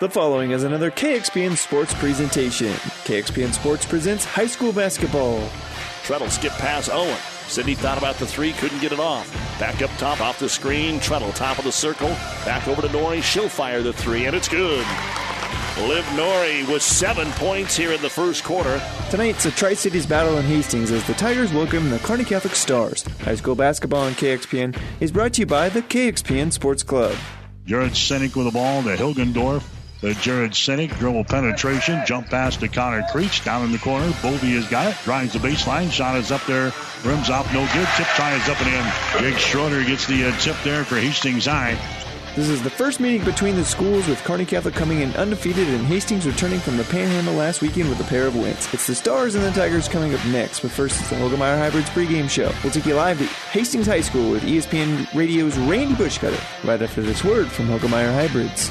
The following is another KXPN Sports presentation. KXPN Sports presents high school basketball. Treadle skip past Owen. Sydney thought about the three, couldn't get it off. Back up top, off the screen. Treadle, top of the circle. Back over to Nori. She'll fire the three, and it's good. Liv Nori with seven points here in the first quarter. Tonight's a Tri Cities battle in Hastings as the Tigers welcome the Kearney Catholic Stars. High school basketball on KXPN is brought to you by the KXPN Sports Club. Jared Sinek with the ball to Hilgendorf. The Jared Sinek dribble penetration, jump pass to Connor Creech down in the corner. Bovey has got it, drives the baseline, shot is up there, rims off, no good. Tip tie is up and in. Jake Schroeder gets the uh, tip there for Hastings High. This is the first meeting between the schools with Kearney Catholic coming in undefeated and Hastings returning from the Panhandle last weekend with a pair of wins. It's the Stars and the Tigers coming up next, but first it's the Hoegemeyer Hybrids pregame show. We'll take you live to Hastings High School with ESPN Radio's Randy Bushcutter right after this word from Hoegemeyer Hybrids.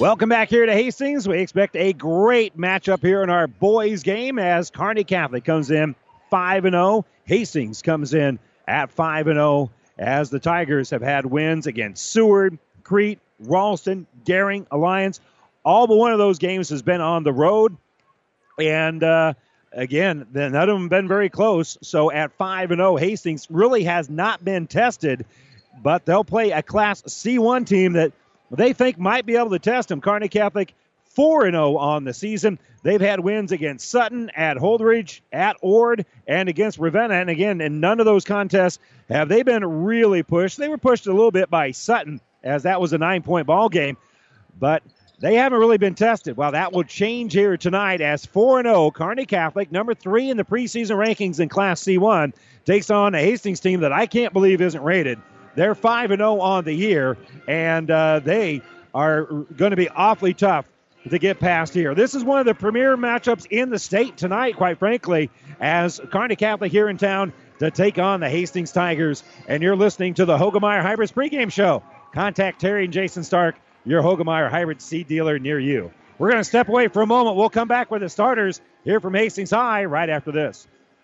Welcome back here to Hastings. We expect a great matchup here in our boys game as Kearney Catholic comes in 5 and 0. Hastings comes in at 5 and 0 as the Tigers have had wins against Seward, Crete, Ralston, Daring, Alliance. All but one of those games has been on the road. And uh, again, none of them been very close. So at 5 and 0, Hastings really has not been tested, but they'll play a Class C1 team that they think might be able to test them. Kearney Catholic 4 0 on the season. They've had wins against Sutton, at Holdrege, at Ord, and against Ravenna. And again, in none of those contests have they been really pushed. They were pushed a little bit by Sutton, as that was a nine point ball game, but they haven't really been tested. Well, that will change here tonight as 4 0. Kearney Catholic, number three in the preseason rankings in Class C1, takes on a Hastings team that I can't believe isn't rated. They're 5 0 on the year, and uh, they are going to be awfully tough to get past here. This is one of the premier matchups in the state tonight, quite frankly, as Kearney Catholic here in town to take on the Hastings Tigers. And you're listening to the Hoegemeyer Hybrids pregame show. Contact Terry and Jason Stark, your Hoegemeyer Hybrid seed dealer near you. We're going to step away for a moment. We'll come back with the starters here from Hastings High right after this.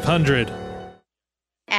3500.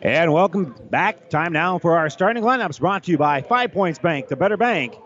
And welcome back. Time now for our starting lineups brought to you by Five Points Bank, the better bank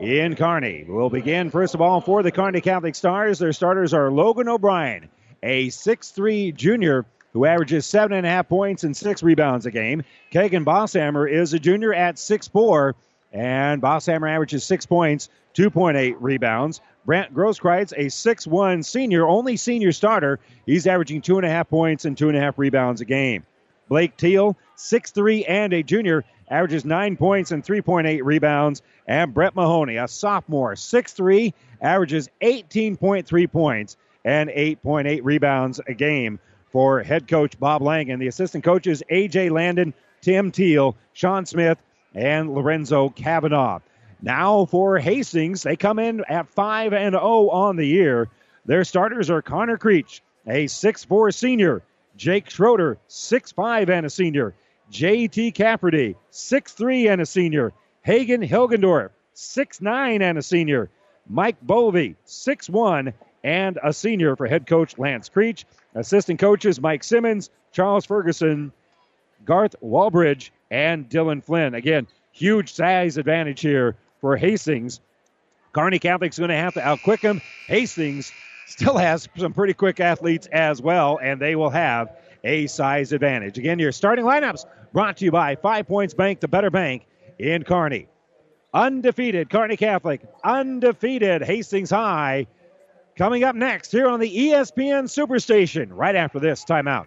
in Kearney. We'll begin, first of all, for the Kearney Catholic Stars. Their starters are Logan O'Brien, a 6'3 junior who averages seven and a half points and six rebounds a game. Kagan Bosshammer is a junior at 6'4, and Bosshammer averages six points, 2.8 rebounds. Brent Grosskreitz, a 6'1 senior, only senior starter. He's averaging two and a half points and two and a half rebounds a game. Blake Teal, 6'3 and a junior, averages nine points and 3.8 rebounds. And Brett Mahoney, a sophomore, 6'3, averages 18.3 points and 8.8 rebounds a game for head coach Bob Langen. The assistant coaches A.J. Landon, Tim Teal, Sean Smith, and Lorenzo Kavanaugh. Now for Hastings, they come in at 5 and 0 on the year. Their starters are Connor Creech, a 6'4 senior, Jake Schroeder, 6'5 and a senior, J.T. Cafferty, 6'3 and a senior, Hagen Hilgendorf, 6'9 and a senior, Mike Bovey, 6'1 and a senior for head coach Lance Creech. Assistant coaches Mike Simmons, Charles Ferguson, Garth Walbridge, and Dylan Flynn. Again, huge size advantage here for Hastings. Kearney Catholic's going to have to outquick them. Hastings still has some pretty quick athletes as well, and they will have a size advantage. Again, your starting lineups brought to you by Five Points Bank, the better bank in Kearney. Undefeated Kearney Catholic, undefeated Hastings High. Coming up next here on the ESPN Superstation, right after this timeout.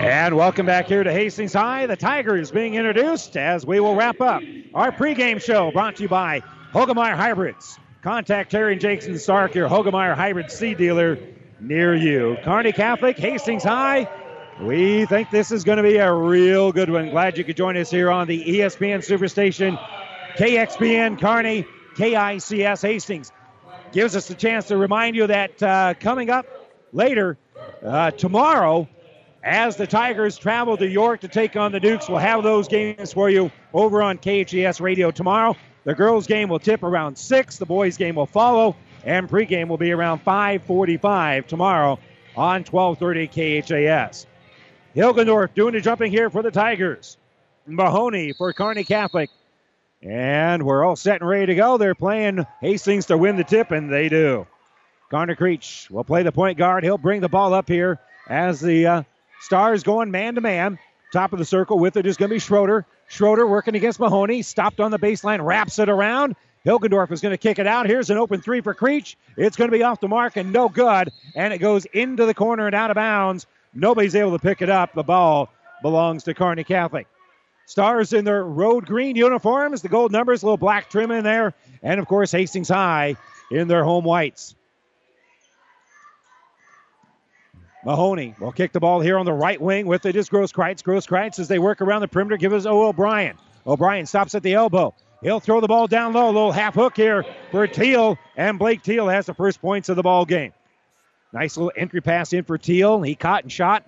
And welcome back here to Hastings High. The Tigers being introduced as we will wrap up our pregame show brought to you by Hoegemeyer Hybrids. Contact Terry and Jason Stark, your Hoegemeyer Hybrid seed dealer near you. Kearney Catholic, Hastings High. We think this is going to be a real good one. Glad you could join us here on the ESPN Superstation, KXPN Kearney, KICS Hastings. Gives us a chance to remind you that uh, coming up later uh, tomorrow, as the Tigers travel to York to take on the Dukes. We'll have those games for you over on KHAS Radio tomorrow. The girls' game will tip around 6. The boys' game will follow. And pregame will be around 545 tomorrow on 1230 KHAS. Hilgendorf doing the jumping here for the Tigers. Mahoney for Kearney Catholic. And we're all set and ready to go. They're playing Hastings to win the tip, and they do. Connor Creech will play the point guard. He'll bring the ball up here as the uh, Stars going man to man. Top of the circle with it is going to be Schroeder. Schroeder working against Mahoney. Stopped on the baseline, wraps it around. Hilgendorf is going to kick it out. Here's an open three for Creech. It's going to be off the mark and no good. And it goes into the corner and out of bounds. Nobody's able to pick it up. The ball belongs to Kearney Catholic. Stars in their road green uniforms, the gold numbers, a little black trim in there. And of course, Hastings High in their home whites. Mahoney will kick the ball here on the right wing with it. is Grosskreitz. Grosskreitz as they work around the perimeter give us. O'Brien. O'Brien stops at the elbow. He'll throw the ball down low. A little half hook here for Teal, and Blake Teal has the first points of the ball game. Nice little entry pass in for Teal. He caught and shot.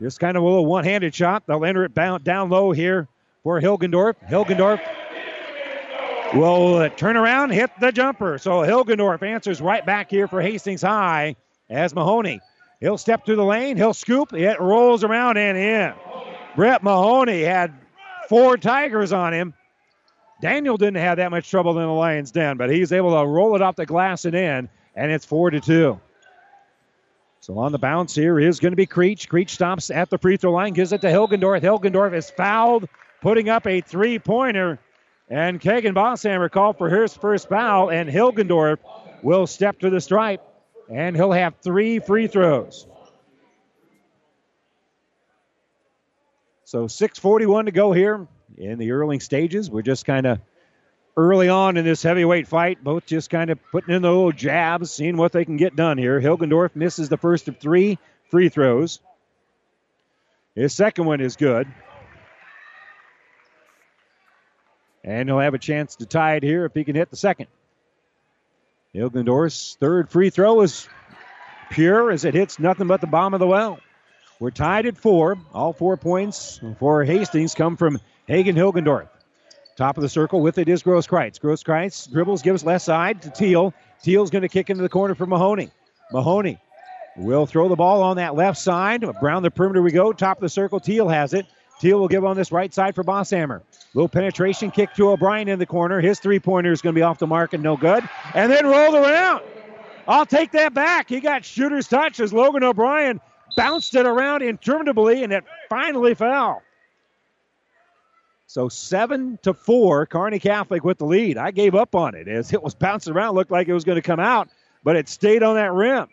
Just kind of a little one-handed shot. They'll enter it down low here for Hilgendorf. Hilgendorf will turn around, hit the jumper. So Hilgendorf answers right back here for Hastings High as Mahoney. He'll step through the lane. He'll scoop. It rolls around and in. Brett Mahoney had four Tigers on him. Daniel didn't have that much trouble in the Lions' Den, but he's able to roll it off the glass and in, and it's four to two. So on the bounce here is going to be Creech. Creech stops at the free throw line, gives it to Hilgendorf. Hilgendorf is fouled, putting up a three pointer. And Kagan Bosshammer called for his first foul, and Hilgendorf will step to the stripe, and he'll have three free throws. So 6:41 to go here in the early stages. We're just kind of early on in this heavyweight fight, both just kind of putting in the old jabs, seeing what they can get done here. Hilgendorf misses the first of three free throws. His second one is good. And he'll have a chance to tie it here if he can hit the second. Hilgendorf's third free throw is pure as it hits nothing but the bottom of the well. We're tied at four. All four points for Hastings come from Hagen Hilgendorf. Top of the circle with it is Grosskreitz. Grosskreitz dribbles, gives left side to Teal. Teal's going to kick into the corner for Mahoney. Mahoney will throw the ball on that left side. Around the perimeter we go. Top of the circle. Teal has it. Teal will give on this right side for Bosshammer. Little penetration kick to O'Brien in the corner. His three pointer is going to be off the mark and no good. And then rolled around. I'll take that back. He got shooter's touch as Logan O'Brien bounced it around interminably and it finally fell. So seven to four, Kearney Catholic with the lead. I gave up on it as it was bouncing around, looked like it was going to come out, but it stayed on that rim.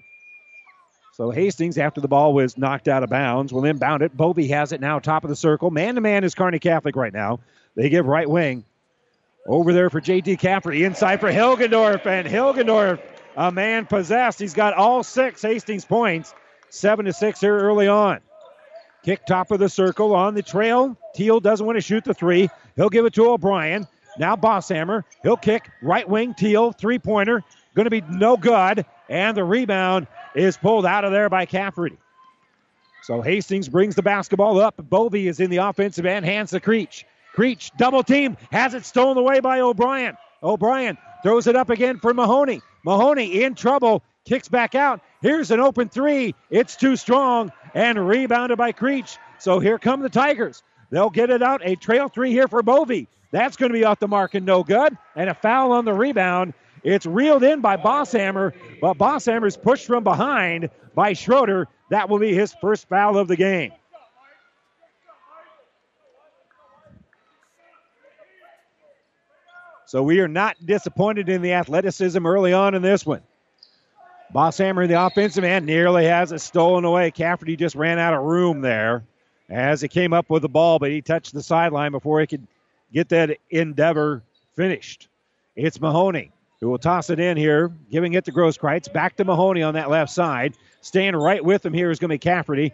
So Hastings, after the ball was knocked out of bounds, will inbound it. Bovey has it now, top of the circle. Man to man is Kearney Catholic right now. They give right wing over there for J.T. Cafferty. Inside for Hilgendorf, and Hilgendorf, a man possessed. He's got all six Hastings points. Seven to six here early on. Kick top of the circle on the trail. Teal doesn't want to shoot the three. He'll give it to O'Brien. Now Bosshammer. He'll kick right wing. Teal three pointer. Going to be no good. And the rebound is pulled out of there by Cafferty. So Hastings brings the basketball up. Bovey is in the offensive end. Hands to Creech. Creech double team. Has it stolen away by O'Brien. O'Brien throws it up again for Mahoney. Mahoney in trouble. Kicks back out. Here's an open three. It's too strong and rebounded by Creech. So here come the Tigers. They'll get it out. A trail three here for Bovey. That's going to be off the mark and no good. And a foul on the rebound. It's reeled in by Bosshammer, but Bosshammer's pushed from behind by Schroeder. That will be his first foul of the game. So we are not disappointed in the athleticism early on in this one. Bosshammer in the offensive end nearly has it stolen away. Cafferty just ran out of room there as he came up with the ball, but he touched the sideline before he could get that endeavor finished. It's Mahoney who will toss it in here, giving it to Grosskreitz. Back to Mahoney on that left side. Staying right with him here is going to be Cafferty.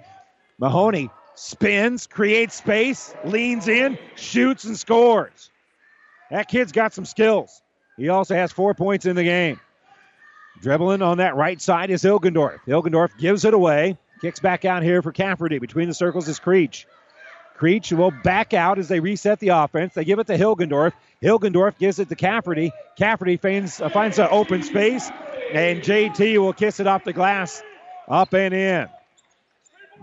Mahoney spins, creates space, leans in, shoots, and scores. That kid's got some skills. He also has four points in the game. Dribbling on that right side is Hilgendorf. Hilgendorf gives it away. Kicks back out here for Cafferty. Between the circles is Creech. Creech will back out as they reset the offense. They give it to Hilgendorf. Hilgendorf gives it to Cafferty. Cafferty finds, uh, finds an open space, and JT will kiss it off the glass up and in.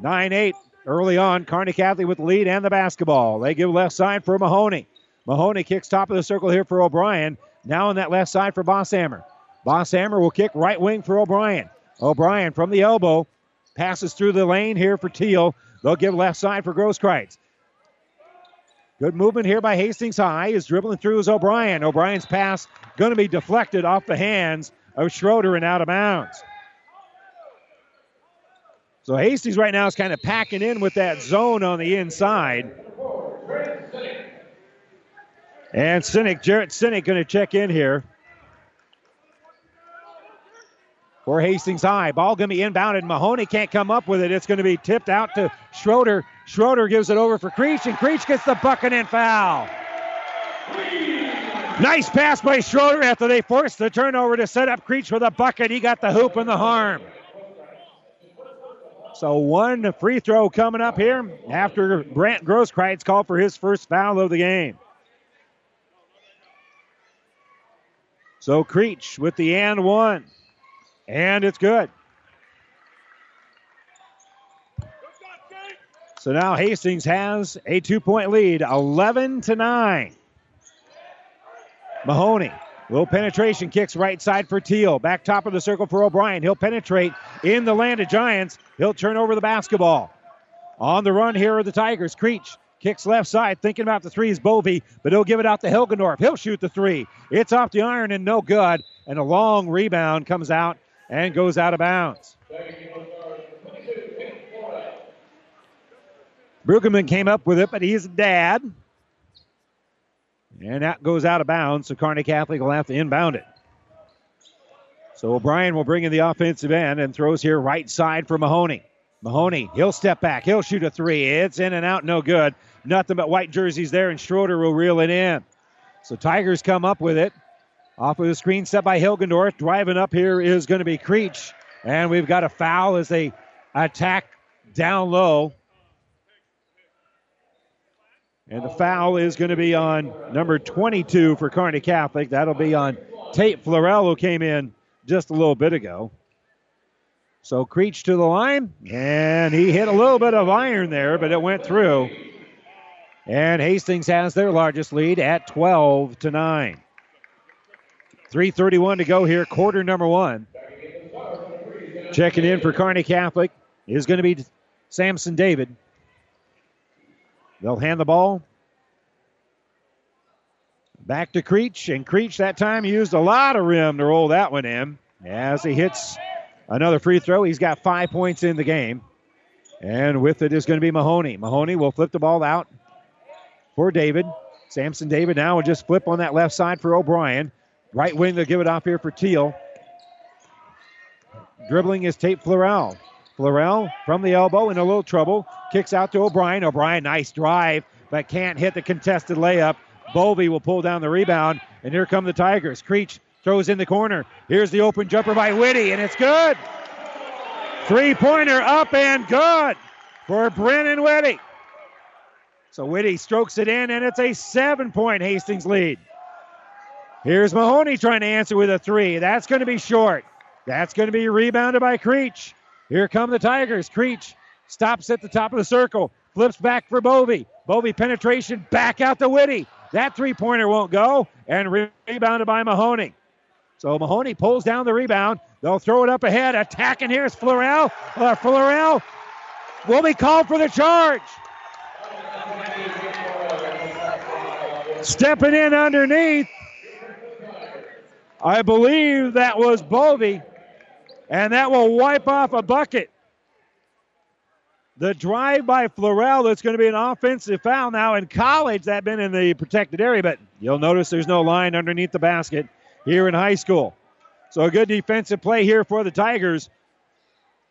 9 8 early on. Kearney Catholic with the lead and the basketball. They give left side for Mahoney. Mahoney kicks top of the circle here for O'Brien. Now on that left side for Bosshammer. Bosshammer will kick right wing for O'Brien. O'Brien from the elbow passes through the lane here for Teal. They'll give left side for Grosskreitz. Good movement here by Hastings High. Is dribbling through is O'Brien. O'Brien's pass going to be deflected off the hands of Schroeder and out of bounds. So Hastings right now is kind of packing in with that zone on the inside. And Sinek, Jarrett Sinek going to check in here for Hastings High. Ball going to be inbounded. Mahoney can't come up with it. It's going to be tipped out to Schroeder. Schroeder gives it over for Creech, and Creech gets the bucket and foul. Nice pass by Schroeder after they forced the turnover to set up Creech with a bucket. He got the hoop and the harm. So one free throw coming up here after Brant Grosskreitz called for his first foul of the game. So Creech with the and one. And it's good. So now Hastings has a two point lead, 11 to 9. Mahoney. Little penetration kicks right side for Teal. Back top of the circle for O'Brien. He'll penetrate in the land of Giants. He'll turn over the basketball. On the run here are the Tigers. Creech kicks left side, thinking about the three is Bovey, but he'll give it out to Hilgendorf. He'll shoot the three. It's off the iron and no good. And a long rebound comes out and goes out of bounds. Brueggemann came up with it, but he's a dad. And that goes out of bounds, so Kearney Catholic will have to inbound it. So O'Brien will bring in the offensive end and throws here right side for Mahoney. Mahoney, he'll step back. He'll shoot a three. It's in and out, no good. Nothing but white jerseys there, and Schroeder will reel it in. So Tigers come up with it. Off of the screen set by Hilgendorf. Driving up here is going to be Creech. And we've got a foul as they attack down low. And the foul is going to be on number 22 for Kearney Catholic. That'll be on Tate Florell, who came in just a little bit ago. So Creech to the line, and he hit a little bit of iron there, but it went through. And Hastings has their largest lead at 12 to 9. 3.31 to go here, quarter number one. Checking in for Kearney Catholic is going to be Samson David. They'll hand the ball back to Creech, and Creech that time used a lot of rim to roll that one in as he hits another free throw. He's got five points in the game. And with it is going to be Mahoney. Mahoney will flip the ball out for David. Samson David now will just flip on that left side for O'Brien. Right wing, they'll give it off here for Teal. Dribbling is Tate Florell. Florell from the elbow in a little trouble. Kicks out to O'Brien. O'Brien, nice drive, but can't hit the contested layup. Bovey will pull down the rebound, and here come the Tigers. Creech throws in the corner. Here's the open jumper by Whitty, and it's good. Three pointer up and good for Brennan Whitty. So Whitty strokes it in, and it's a seven point Hastings lead. Here's Mahoney trying to answer with a three. That's going to be short. That's going to be rebounded by Creech. Here come the Tigers. Creech stops at the top of the circle, flips back for Bovey. Bovey penetration back out to Whitty. That three pointer won't go, and re- rebounded by Mahoney. So Mahoney pulls down the rebound. They'll throw it up ahead. Attacking here is Florell. Uh, Florell will be called for the charge. Stepping in underneath. I believe that was Bovey, and that will wipe off a bucket. The drive by Florell, that's going to be an offensive foul now. In college, that been in the protected area, but you'll notice there's no line underneath the basket here in high school. So a good defensive play here for the Tigers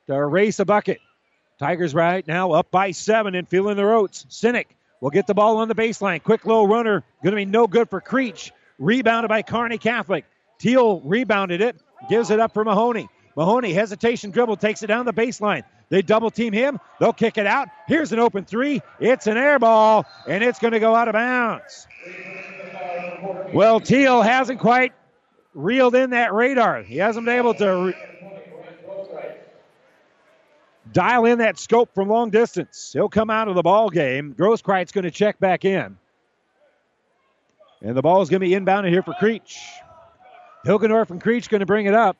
to erase a bucket. Tigers right now up by seven and feeling the oats. Sinek will get the ball on the baseline. Quick low runner, going to be no good for Creech. Rebounded by Kearney Catholic. Teal rebounded it, gives it up for Mahoney. Mahoney, hesitation dribble, takes it down the baseline. They double team him. They'll kick it out. Here's an open three. It's an air ball, and it's going to go out of bounds. Well, Teal hasn't quite reeled in that radar. He hasn't been able to re- dial in that scope from long distance. He'll come out of the ball game. Grosskreitz going to check back in. And the ball is going to be inbounded here for Creech. Hilgendorf and Creech going to bring it up.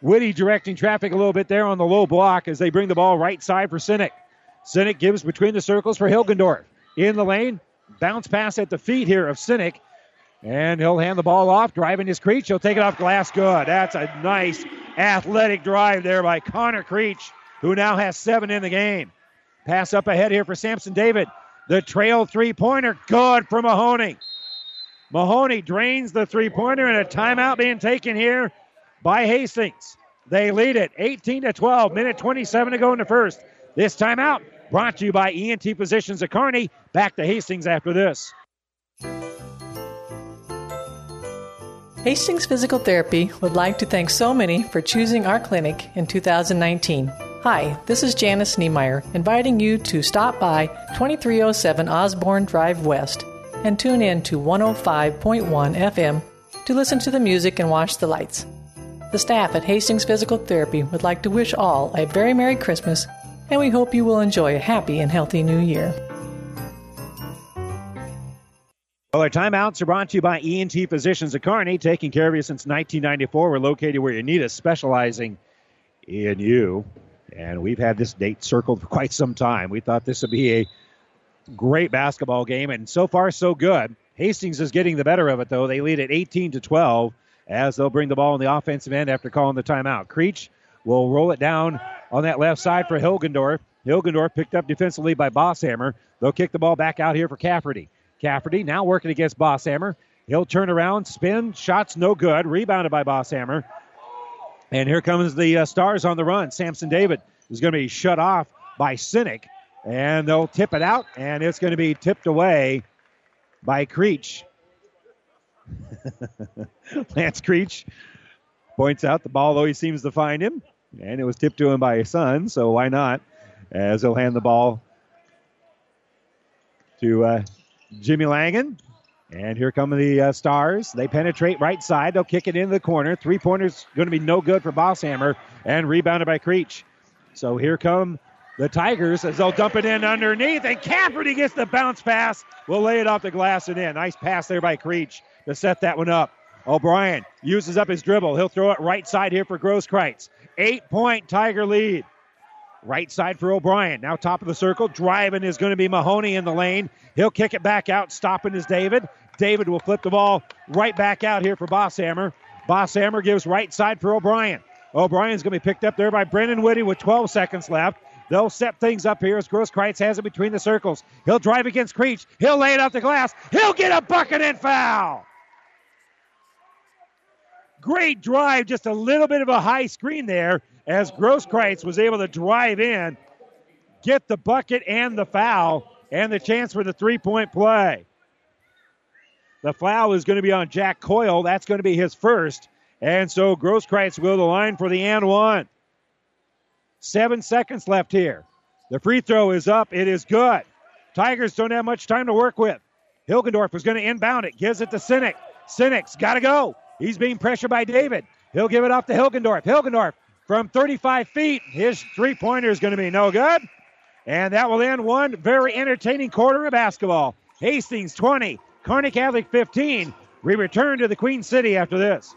Whitty directing traffic a little bit there on the low block as they bring the ball right side for Sinek. Sinek gives between the circles for Hilgendorf. In the lane, bounce pass at the feet here of Sinek. And he'll hand the ball off, driving his Creech. He'll take it off glass. Good. That's a nice athletic drive there by Connor Creech, who now has seven in the game. Pass up ahead here for Samson David. The trail three pointer. Good for Mahoney. Mahoney drains the three pointer, and a timeout being taken here by Hastings. They lead it 18 to 12. Minute 27 to go in the first. This timeout brought to you by ENT Physicians at Kearney. Back to Hastings after this. Hastings Physical Therapy would like to thank so many for choosing our clinic in 2019. Hi, this is Janice Niemeyer, inviting you to stop by 2307 Osborne Drive West and tune in to 105.1 FM to listen to the music and watch the lights. The staff at Hastings Physical Therapy would like to wish all a very Merry Christmas, and we hope you will enjoy a happy and healthy new year. Well, our timeouts are brought to you by ENT Physicians of Kearney, taking care of you since 1994. We're located where you need us, specializing in you. And we've had this date circled for quite some time. We thought this would be a great basketball game, and so far, so good. Hastings is getting the better of it, though. They lead at 18 to 12 as they'll bring the ball on the offensive end after calling the timeout. Creech will roll it down on that left side for Hilgendorf. Hilgendorf picked up defensively by Bosshammer. They'll kick the ball back out here for Cafferty. Cafferty now working against Bosshammer. He'll turn around, spin, shots no good. Rebounded by Bosshammer. And here comes the uh, Stars on the run. Samson David is going to be shut off by Sinek. And they'll tip it out, and it's going to be tipped away by Creech. Lance Creech points out the ball, though he seems to find him. And it was tipped to him by his son, so why not? As he'll hand the ball to uh, Jimmy Langen. And here come the uh, Stars. They penetrate right side. They'll kick it into the corner. Three pointers going to be no good for Bosshammer and rebounded by Creech. So here come the Tigers as they'll dump it in underneath. And Cafferty gets the bounce pass. We'll lay it off the glass and in. Nice pass there by Creech to set that one up. O'Brien uses up his dribble. He'll throw it right side here for Grosskreitz. Eight point Tiger lead. Right side for O'Brien. Now top of the circle. Driving is going to be Mahoney in the lane. He'll kick it back out. Stopping is David. David will flip the ball right back out here for Bosshammer. Bosshammer gives right side for O'Brien. O'Brien's going to be picked up there by Brendan Whitty with 12 seconds left. They'll set things up here as Grosskreitz has it between the circles. He'll drive against Creech. He'll lay it off the glass. He'll get a bucket and foul. Great drive, just a little bit of a high screen there as Grosskreitz was able to drive in, get the bucket and the foul, and the chance for the three point play. The foul is going to be on Jack Coyle. That's going to be his first. And so Grosskreitz will the line for the and one. Seven seconds left here. The free throw is up. It is good. Tigers don't have much time to work with. Hilgendorf is going to inbound it. Gives it to Sinek. Sinek's got to go. He's being pressured by David. He'll give it off to Hilgendorf. Hilgendorf from 35 feet. His three pointer is going to be no good. And that will end one very entertaining quarter of basketball. Hastings 20, Kearney Catholic 15. We return to the Queen City after this.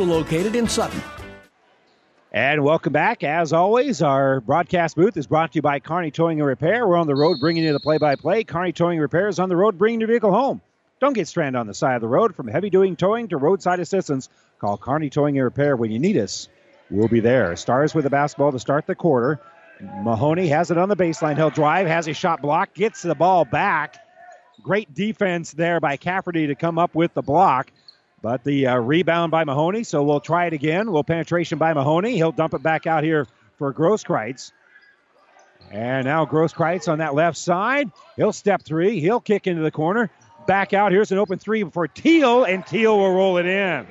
located in Sutton. And welcome back. As always, our broadcast booth is brought to you by Kearney Towing and Repair. We're on the road bringing you the play by play. Kearney Towing and Repair is on the road bringing your vehicle home. Don't get stranded on the side of the road. From heavy duty towing to roadside assistance, call Kearney Towing and Repair when you need us. We'll be there. Stars with the basketball to start the quarter. Mahoney has it on the baseline. He'll drive, has a shot block, gets the ball back. Great defense there by Cafferty to come up with the block. But the uh, rebound by Mahoney, so we'll try it again. Little penetration by Mahoney. He'll dump it back out here for Grosskreitz. And now Grosskreitz on that left side. He'll step three. He'll kick into the corner. Back out. Here's an open three for Teal, and Teal will roll it in.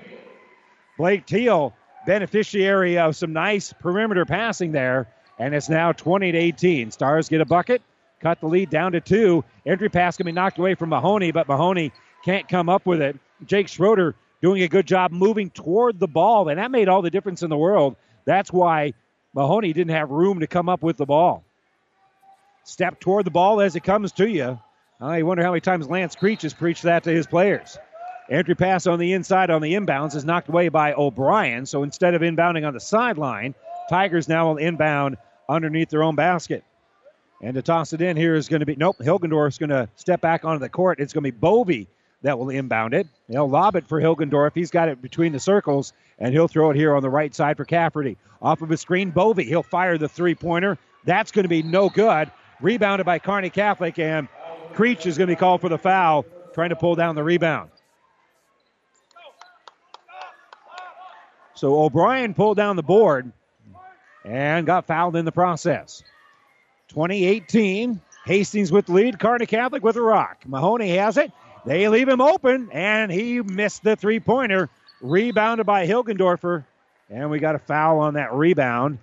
Blake Teal, beneficiary of some nice perimeter passing there, and it's now 20 to 18. Stars get a bucket, cut the lead down to two. Entry pass can be knocked away from Mahoney, but Mahoney can't come up with it. Jake Schroeder doing a good job moving toward the ball, and that made all the difference in the world. That's why Mahoney didn't have room to come up with the ball. Step toward the ball as it comes to you. Uh, I wonder how many times Lance Creech has preached that to his players. Entry pass on the inside on the inbounds is knocked away by O'Brien. So instead of inbounding on the sideline, Tigers now will inbound underneath their own basket. And to toss it in here is going to be nope. Hilgendorf is going to step back onto the court. It's going to be Bovey that will inbound it. They'll lob it for Hilgendorf. He's got it between the circles, and he'll throw it here on the right side for Cafferty. Off of a screen, Bovey. He'll fire the three pointer. That's going to be no good. Rebounded by Kearney Catholic, and Creech is going to be called for the foul, trying to pull down the rebound. So O'Brien pulled down the board and got fouled in the process. 2018, Hastings with the lead, Kearney Catholic with a rock. Mahoney has it. They leave him open, and he missed the three pointer. Rebounded by Hilgendorfer, and we got a foul on that rebound.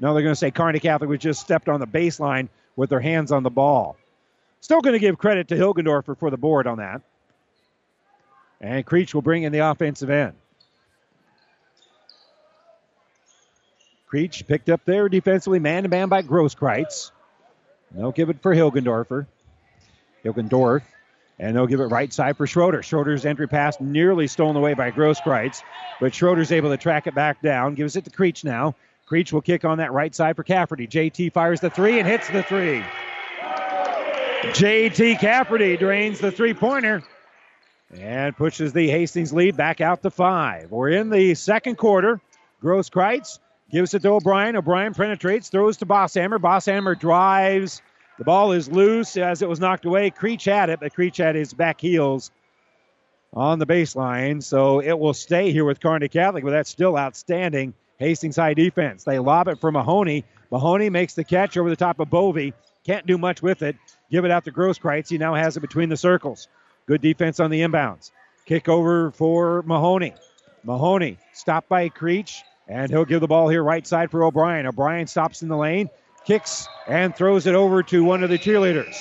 No, they're going to say Kearney Catholic was just stepped on the baseline with their hands on the ball. Still going to give credit to Hilgendorfer for the board on that. And Creech will bring in the offensive end. Creech picked up there defensively, man to man by Grosskreitz. They'll give it for Hilgendorfer. Hilgendorf. And they'll give it right side for Schroeder. Schroeder's entry pass nearly stolen away by Grosskreitz, but Schroeder's able to track it back down. Gives it to Creech now. Creech will kick on that right side for Cafferty. JT fires the three and hits the three. JT Cafferty drains the three pointer and pushes the Hastings lead back out to five. We're in the second quarter. Grosskreitz gives it to O'Brien. O'Brien penetrates, throws to Bosshammer. Bosshammer drives the ball is loose as it was knocked away. Creech had it, but Creech had his back heels on the baseline. So it will stay here with Kearney Catholic, but that's still outstanding. Hastings high defense. They lob it for Mahoney. Mahoney makes the catch over the top of Bovey. Can't do much with it. Give it out to Grosskreitz. He now has it between the circles. Good defense on the inbounds. Kick over for Mahoney. Mahoney stopped by Creech, and he'll give the ball here right side for O'Brien. O'Brien stops in the lane kicks and throws it over to one of the cheerleaders.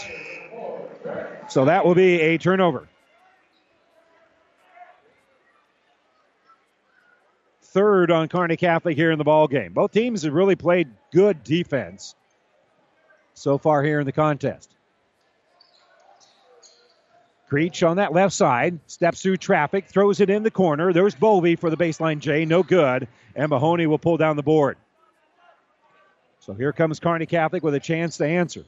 So that will be a turnover. Third on Kearney Catholic here in the ball game. Both teams have really played good defense so far here in the contest. Creech on that left side steps through traffic, throws it in the corner. There's Bovey for the baseline J, no good, and Mahoney will pull down the board. So here comes Kearney Catholic with a chance to answer.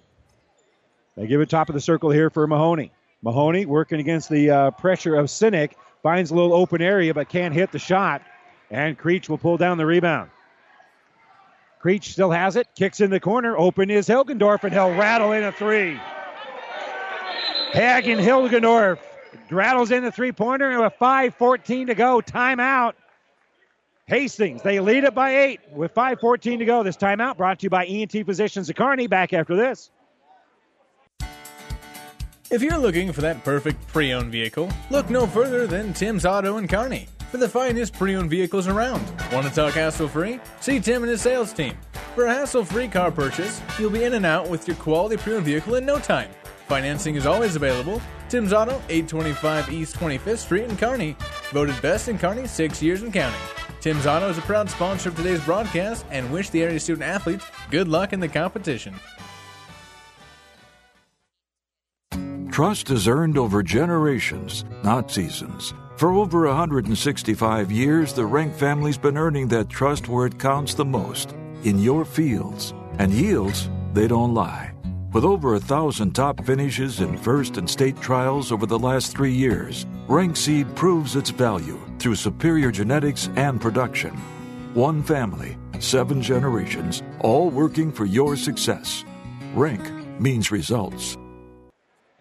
They give it top of the circle here for Mahoney. Mahoney working against the uh, pressure of Sinek. Finds a little open area but can't hit the shot. And Creech will pull down the rebound. Creech still has it. Kicks in the corner. Open is Hilgendorf and he'll rattle in a three. Hagen Hilgendorf rattles in the three pointer and with 5.14 to go. Timeout. Hastings, they lead it by eight with 5.14 to go. This timeout brought to you by ENT Physicians of Kearney. Back after this. If you're looking for that perfect pre owned vehicle, look no further than Tim's Auto in Kearney for the finest pre owned vehicles around. Want to talk hassle free? See Tim and his sales team. For a hassle free car purchase, you'll be in and out with your quality pre owned vehicle in no time. Financing is always available. Tim's Auto, 825 East 25th Street in Kearney. Voted best in Kearney six years and counting. Tim's Auto is a proud sponsor of today's broadcast and wish the area student athletes good luck in the competition. Trust is earned over generations, not seasons. For over 165 years, the Rank family's been earning that trust where it counts the most in your fields. And yields, they don't lie. With over a thousand top finishes in first and state trials over the last three years, Rank Seed proves its value through superior genetics and production. One family, seven generations, all working for your success. Rank means results.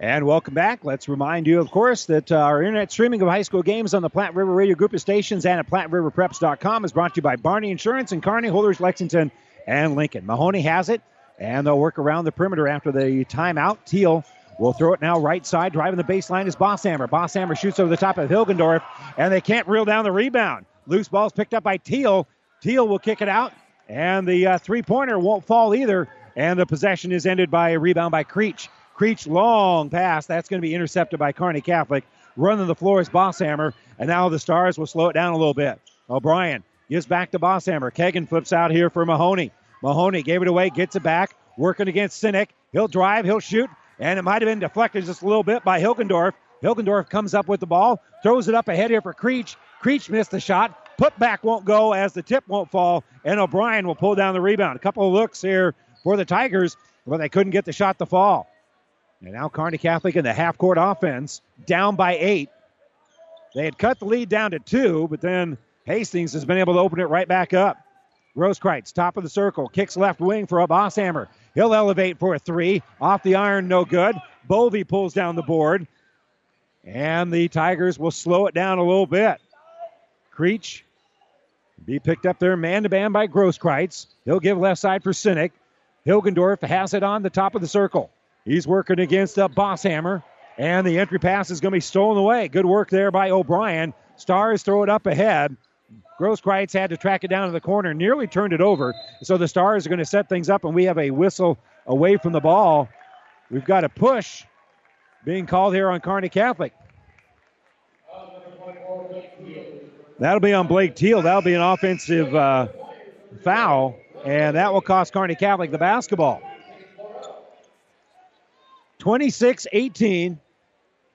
And welcome back. Let's remind you, of course, that uh, our internet streaming of high school games on the Platte River Radio Group of stations and at PlatteRiverPreps.com is brought to you by Barney Insurance and Kearney Holders, Lexington, and Lincoln. Mahoney has it, and they'll work around the perimeter after the timeout. Teal will throw it now right side. Driving the baseline is Bosshammer. Bosshammer shoots over the top of Hilgendorf, and they can't reel down the rebound. Loose ball's picked up by Teal. Teal will kick it out, and the uh, three pointer won't fall either. And the possession is ended by a rebound by Creech. Creech long pass. That's going to be intercepted by Kearney Catholic. Running the floor is Bosshammer, and now the Stars will slow it down a little bit. O'Brien gives back to Bosshammer. Kegan flips out here for Mahoney. Mahoney gave it away, gets it back, working against Sinek. He'll drive, he'll shoot, and it might have been deflected just a little bit by Hilgendorf. Hilgendorf comes up with the ball, throws it up ahead here for Creech. Creech missed the shot. Put back won't go as the tip won't fall, and O'Brien will pull down the rebound. A couple of looks here for the Tigers, but they couldn't get the shot to fall. And now Kearney Catholic in the half court offense, down by eight. They had cut the lead down to two, but then Hastings has been able to open it right back up. Grosskreitz, top of the circle, kicks left wing for a Bosshammer. He'll elevate for a three. Off the iron, no good. Bovey pulls down the board. And the Tigers will slow it down a little bit. Creech be picked up there man to man by Grosskreitz. He'll give left side for Sinek. Hilgendorf has it on the top of the circle. He's working against a Bosshammer. And the entry pass is going to be stolen away. Good work there by O'Brien. Stars throw it up ahead. Grosskreitz had to track it down to the corner, nearly turned it over. So the Stars are going to set things up, and we have a whistle away from the ball. We've got a push being called here on Kearney Catholic. That'll be on Blake Teal. That'll be an offensive uh, foul, and that will cost Kearney Catholic the basketball. 26 18,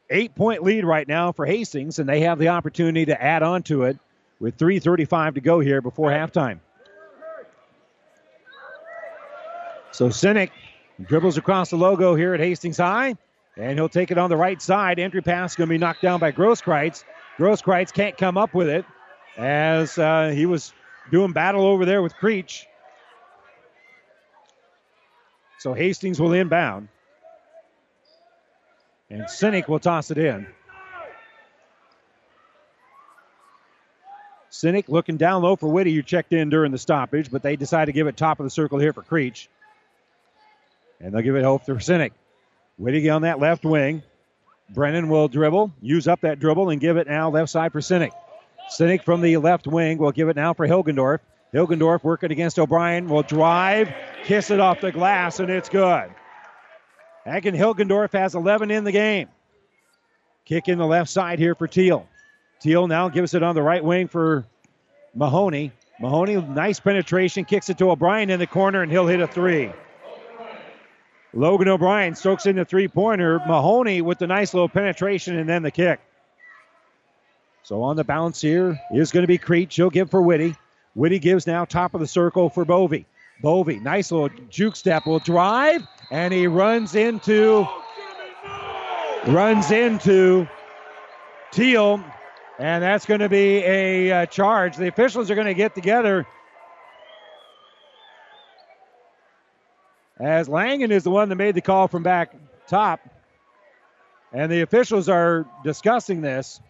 eight point lead right now for Hastings, and they have the opportunity to add on to it with 3.35 to go here before halftime. So Sinek dribbles across the logo here at Hastings High, and he'll take it on the right side. Entry pass going to be knocked down by Grosskreitz. Grosskreitz can't come up with it as uh, he was doing battle over there with Creech. So Hastings will inbound. And Sinek will toss it in. Sinek looking down low for Whitty, who checked in during the stoppage, but they decide to give it top of the circle here for Creech. And they'll give it hope for Sinek. Whitty on that left wing. Brennan will dribble, use up that dribble, and give it now left side for Sinek. Sinek from the left wing will give it now for Hilgendorf. Hilgendorf working against O'Brien will drive, kiss it off the glass, and it's good. Hagen Hilgendorf has 11 in the game. Kick in the left side here for Teal. Teal now gives it on the right wing for Mahoney. Mahoney, nice penetration, kicks it to O'Brien in the corner, and he'll hit a three. Logan O'Brien strokes in the three pointer. Mahoney with the nice little penetration and then the kick. So on the bounce here is going to be Creech. He'll give for Whitty. Whitty gives now top of the circle for Bovey. Bovey, nice little juke step, will drive, and he runs into runs into Teal, and that's going to be a uh, charge. The officials are going to get together. As Langen is the one that made the call from back top, and the officials are discussing this.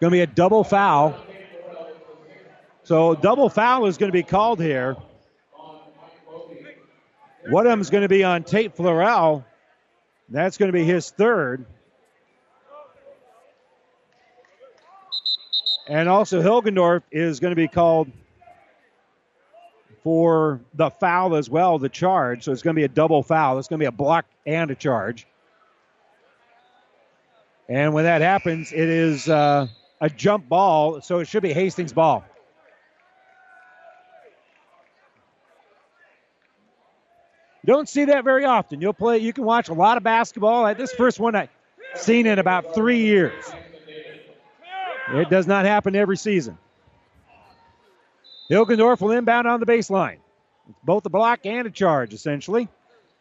Going to be a double foul. So double foul is going to be called here. Is going to be on Tate Florell. That's going to be his third. And also Hilgendorf is going to be called for the foul as well, the charge. So it's going to be a double foul. It's going to be a block and a charge. And when that happens, it is uh, a jump ball, so it should be Hastings' ball. Don't see that very often. You'll play. You can watch a lot of basketball. This first one I've seen in about three years. It does not happen every season. Hilgendorf will inbound on the baseline. Both a block and a charge, essentially.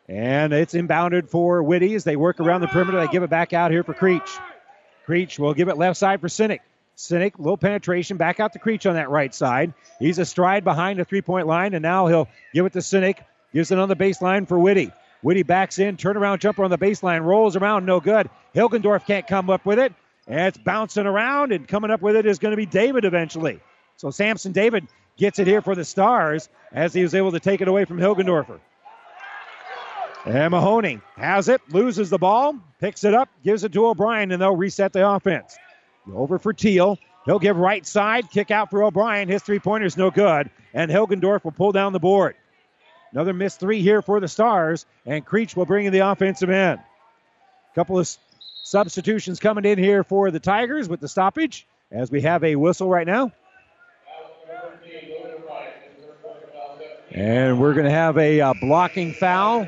And it's inbounded for Whitty as they work around the perimeter. They give it back out here for Creech. Creech will give it left side for Sinek. Sinek, little penetration, back out to Creech on that right side. He's a stride behind the three point line, and now he'll give it to Sinek. Gives it on the baseline for Whitty. Whitty backs in, turnaround jumper on the baseline, rolls around, no good. Hilgendorf can't come up with it. And it's bouncing around, and coming up with it is going to be David eventually. So Samson David gets it here for the Stars as he was able to take it away from Hilgendorfer. And Mahoney has it, loses the ball, picks it up, gives it to O'Brien, and they'll reset the offense. Over for Teal. He'll give right side, kick out for O'Brien. His three pointer's no good, and Hilgendorf will pull down the board. Another missed three here for the Stars, and Creech will bring in the offensive end. Couple of substitutions coming in here for the Tigers with the stoppage as we have a whistle right now. And we're going to have a uh, blocking foul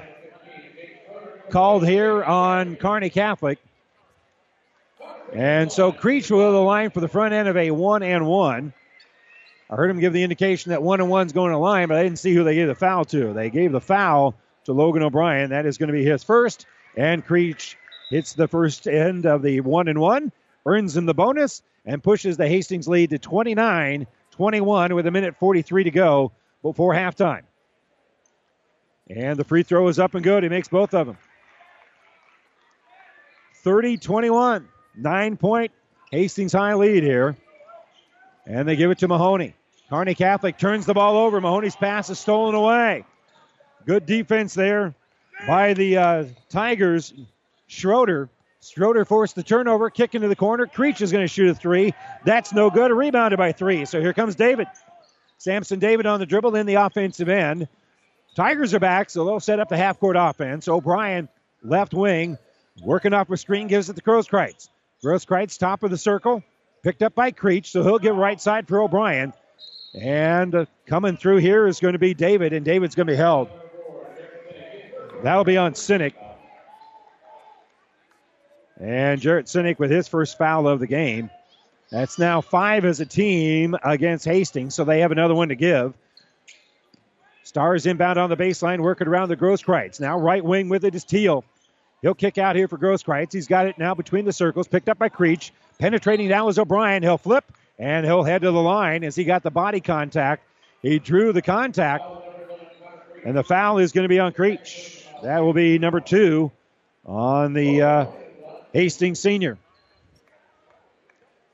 called here on Kearney Catholic. And so Creech will the line for the front end of a one and one. I heard him give the indication that one and one's going to line, but I didn't see who they gave the foul to. They gave the foul to Logan O'Brien. That is going to be his first. And Creech hits the first end of the one and one, earns him the bonus, and pushes the Hastings lead to 29 21 with a minute 43 to go before halftime. And the free throw is up and good. He makes both of them. 30 21. Nine point Hastings High lead here. And they give it to Mahoney. Kearney Catholic turns the ball over. Mahoney's pass is stolen away. Good defense there by the uh, Tigers. Schroeder. Schroeder forced the turnover, kick into the corner. Creech is going to shoot a three. That's no good. Rebounded by three. So here comes David. Samson David on the dribble in the offensive end. Tigers are back, so they'll set up the half court offense. O'Brien, left wing, working off a screen, gives it to Grosskreitz. Grosskreitz, top of the circle, picked up by Creech, so he'll get right side for O'Brien. And uh, coming through here is going to be David, and David's going to be held. That'll be on Sinek. And Jarrett Sinek with his first foul of the game. That's now five as a team against Hastings, so they have another one to give. Stars inbound on the baseline, working around the Grosskreitz. Now right wing with it is Teal. He'll kick out here for Grosskreitz. He's got it now between the circles, picked up by Creech. Penetrating down is O'Brien. He'll flip and he'll head to the line as he got the body contact. He drew the contact, and the foul is going to be on Creech. That will be number two on the uh, Hastings senior.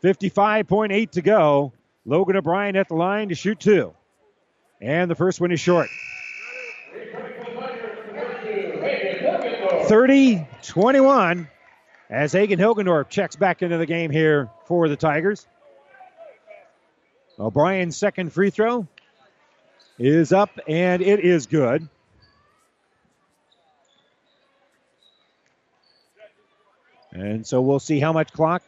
55.8 to go. Logan O'Brien at the line to shoot two. And the first one is short. 30 21 as Hagen Hilgendorf checks back into the game here for the Tigers. O'Brien's second free throw is up and it is good. And so we'll see how much clock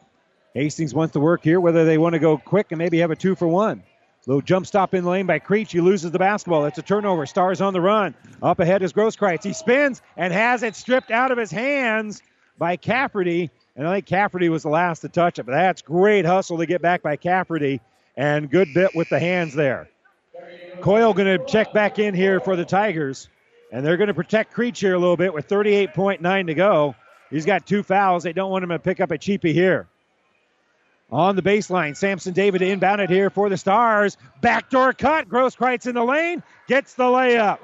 Hastings wants to work here, whether they want to go quick and maybe have a two for one. Little jump stop in the lane by Creech. He loses the basketball. It's a turnover. Stars on the run. Up ahead is Grosskreitz. He spins and has it stripped out of his hands by Cafferty. And I think Cafferty was the last to touch it. But that's great hustle to get back by Cafferty. And good bit with the hands there. Coyle going to check back in here for the Tigers. And they're going to protect Creech here a little bit with 38.9 to go. He's got two fouls. They don't want him to pick up a cheapie here. On the baseline, Samson David inbounded here for the Stars. Backdoor cut. Grosskreitz in the lane. Gets the layup.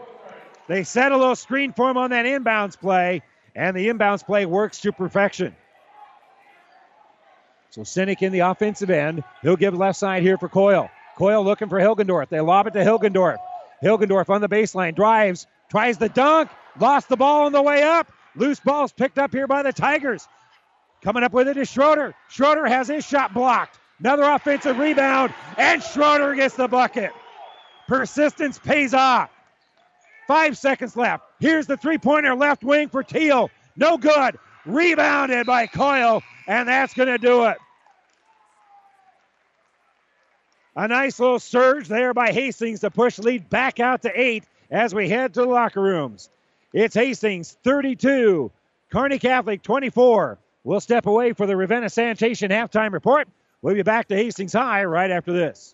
They set a little screen for him on that inbounds play, and the inbounds play works to perfection. So Sinek in the offensive end. He'll give left side here for Coyle. Coyle looking for Hilgendorf. They lob it to Hilgendorf. Hilgendorf on the baseline. Drives. Tries the dunk. Lost the ball on the way up. Loose balls picked up here by the Tigers. Coming up with it is Schroeder. Schroeder has his shot blocked. Another offensive rebound, and Schroeder gets the bucket. Persistence pays off. Five seconds left. Here's the three pointer left wing for Teal. No good. Rebounded by Coyle, and that's going to do it. A nice little surge there by Hastings to push lead back out to eight as we head to the locker rooms. It's Hastings 32, Kearney Catholic 24. We'll step away for the Ravenna Sanitation halftime report. We'll be back to Hastings High right after this.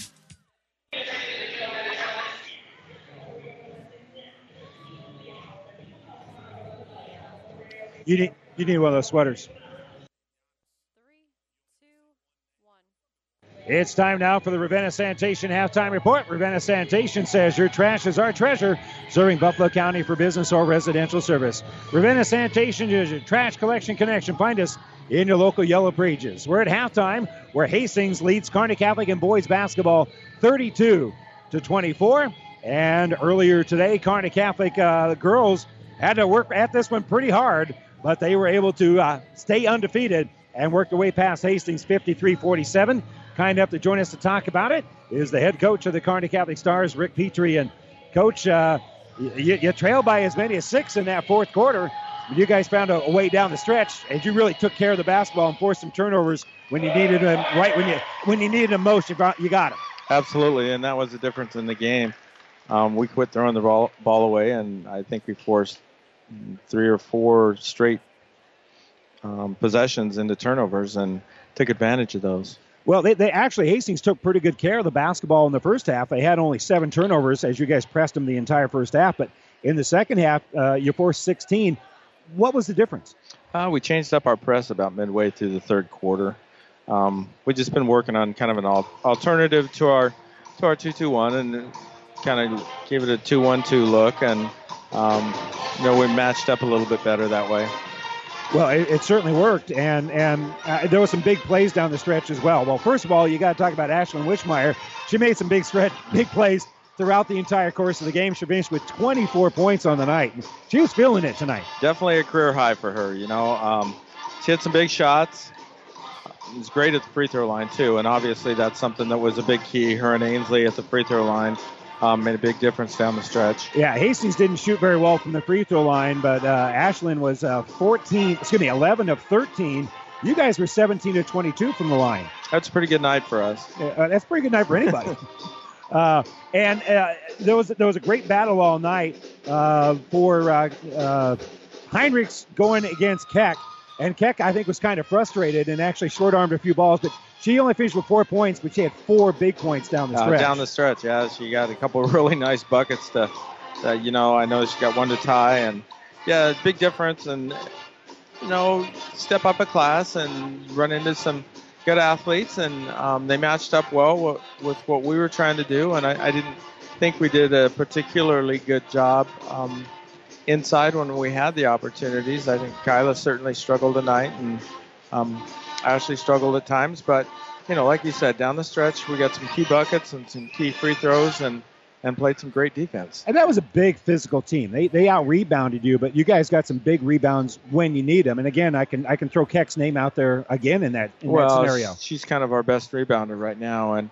You need you need one of those sweaters. It's time now for the Ravenna Sanitation halftime report. Ravenna Sanitation says your trash is our treasure, serving Buffalo County for business or residential service. Ravenna Sanitation is your trash collection connection. Find us in your local Yellow Pages. We're at halftime, where Hastings leads Kearney Catholic in boys basketball 32 to 24. And earlier today, Kearney Catholic uh, girls had to work at this one pretty hard, but they were able to uh, stay undefeated and work their way past Hastings 53 47. Kind enough to join us to talk about it is the head coach of the Kearney Catholic Stars, Rick Petrie. And, coach, uh, you, you trailed by as many as six in that fourth quarter. You guys found a, a, way down the stretch, and you really took care of the basketball and forced some turnovers when you needed them. Right when you when you needed them most, you got, you got them. Absolutely, and that was the difference in the game. Um, we quit throwing the ball, ball away, and I think we forced three or four straight um, possessions into turnovers and took advantage of those. Well, they, they actually Hastings took pretty good care of the basketball in the first half. They had only seven turnovers as you guys pressed them the entire first half. But in the second half, uh, you forced 16. What was the difference? Uh, we changed up our press about midway through the third quarter. Um, we've just been working on kind of an al- alternative to our to our two-two-one, and kind of gave it a two-one-two look, and um, you know we matched up a little bit better that way. Well, it, it, certainly worked, and and uh, there were some big plays down the stretch as well. Well, first of all, you got to talk about Ashlyn Wishmeyer. She made some big stretch, big plays throughout the entire course of the game. She finished with 24 points on the night. She was feeling it tonight. Definitely a career high for her. You know, um, she had some big shots. It was great at the free throw line too, and obviously that's something that was a big key. Her and Ainsley at the free throw line um, made a big difference down the stretch. Yeah, Hastings didn't shoot very well from the free throw line, but uh, Ashlyn was uh, 14, excuse me, 11 of 13. You guys were 17 to 22 from the line. That's a pretty good night for us. Uh, that's a pretty good night for anybody. Uh, and uh, there was there was a great battle all night uh, for Heinrichs going against Keck. And Keck, I think, was kind of frustrated and actually short armed a few balls, but she only finished with four points, but she had four big points down the stretch. Uh, down the stretch, yeah. She got a couple of really nice buckets to, uh, you know, I know she got one to tie, and yeah, big difference. And you know, step up a class and run into some good athletes, and um, they matched up well with, with, what we were trying to do. And I, I, didn't think we did a particularly good job um, inside when we had the opportunities. I think Kyla certainly struggled tonight, and um, Ashley struggled at times, but you know, like you said, down the stretch we got some key buckets and some key free throws and and played some great defense. And that was a big physical team. They they out rebounded you, but you guys got some big rebounds when you need them. And again, I can I can throw Keck's name out there again in that in well, that scenario. She's kind of our best rebounder right now, and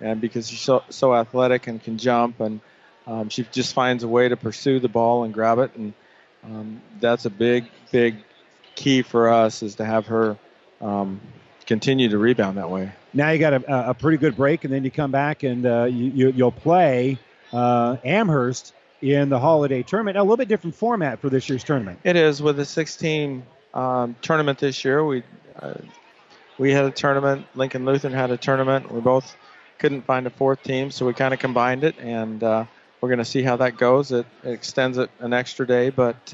and because she's so so athletic and can jump, and um, she just finds a way to pursue the ball and grab it, and um, that's a big big key for us is to have her um, continue to rebound that way. Now you got a, a, pretty good break, and then you come back and uh, you, will play uh, Amherst in the holiday tournament. A little bit different format for this year's tournament. It is with a 16 um, tournament this year. We uh, we had a tournament. Lincoln Lutheran had a tournament. We both couldn't find a fourth team, so we kind of combined it, and uh, we're going to see how that goes. It, it, extends it an extra day, but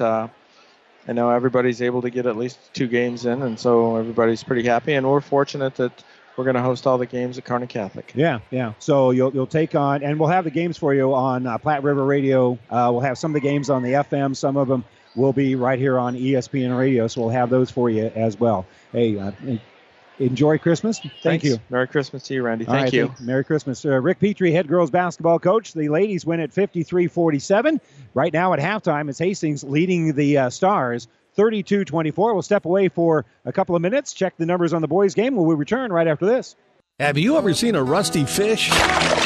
uh, now everybody's able to get at least two games in, and so everybody's pretty happy. And we're fortunate that we're going to host all the games at Kearney Catholic. Yeah, yeah. So you'll you'll take on, and we'll have the games for you on uh, Platte River Radio. Uh, we'll have some of the games on the FM, some of them will be right here on ESPN Radio. So we'll have those for you as well. Hey, uh, enjoy Christmas. Thank Thanks. you. Merry Christmas to you, Randy. Thank right, you. thank- Merry Christmas. Uh, Rick Petrie, head girls basketball coach. The ladies win at 53 47. Right now at halftime, it's Hastings leading the uh, Stars 32 24. We'll step away for a couple of minutes, check the numbers on the boys' game. We'll return right after this. Have you ever seen a rusty fish?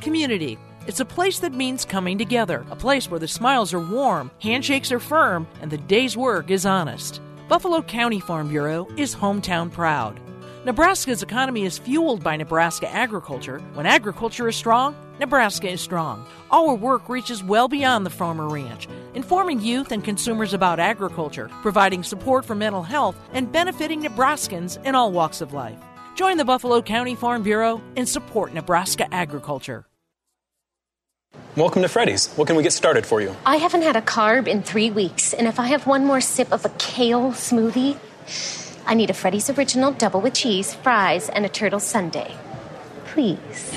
Community. It's a place that means coming together, a place where the smiles are warm, handshakes are firm, and the day's work is honest. Buffalo County Farm Bureau is hometown proud. Nebraska's economy is fueled by Nebraska agriculture. When agriculture is strong, Nebraska is strong. Our work reaches well beyond the farmer ranch, informing youth and consumers about agriculture, providing support for mental health, and benefiting Nebraskans in all walks of life. Join the Buffalo County Farm Bureau and support Nebraska agriculture. Welcome to Freddy's. What can we get started for you? I haven't had a carb in three weeks, and if I have one more sip of a kale smoothie, I need a Freddy's Original double with cheese, fries, and a turtle sundae. Please.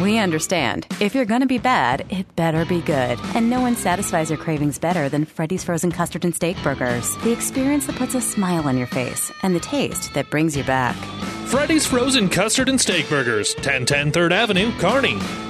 We understand. If you're going to be bad, it better be good. And no one satisfies your cravings better than Freddy's Frozen Custard and Steak Burgers. The experience that puts a smile on your face and the taste that brings you back. Freddy's Frozen Custard and Steak Burgers, 1010 3rd Avenue, Kearney.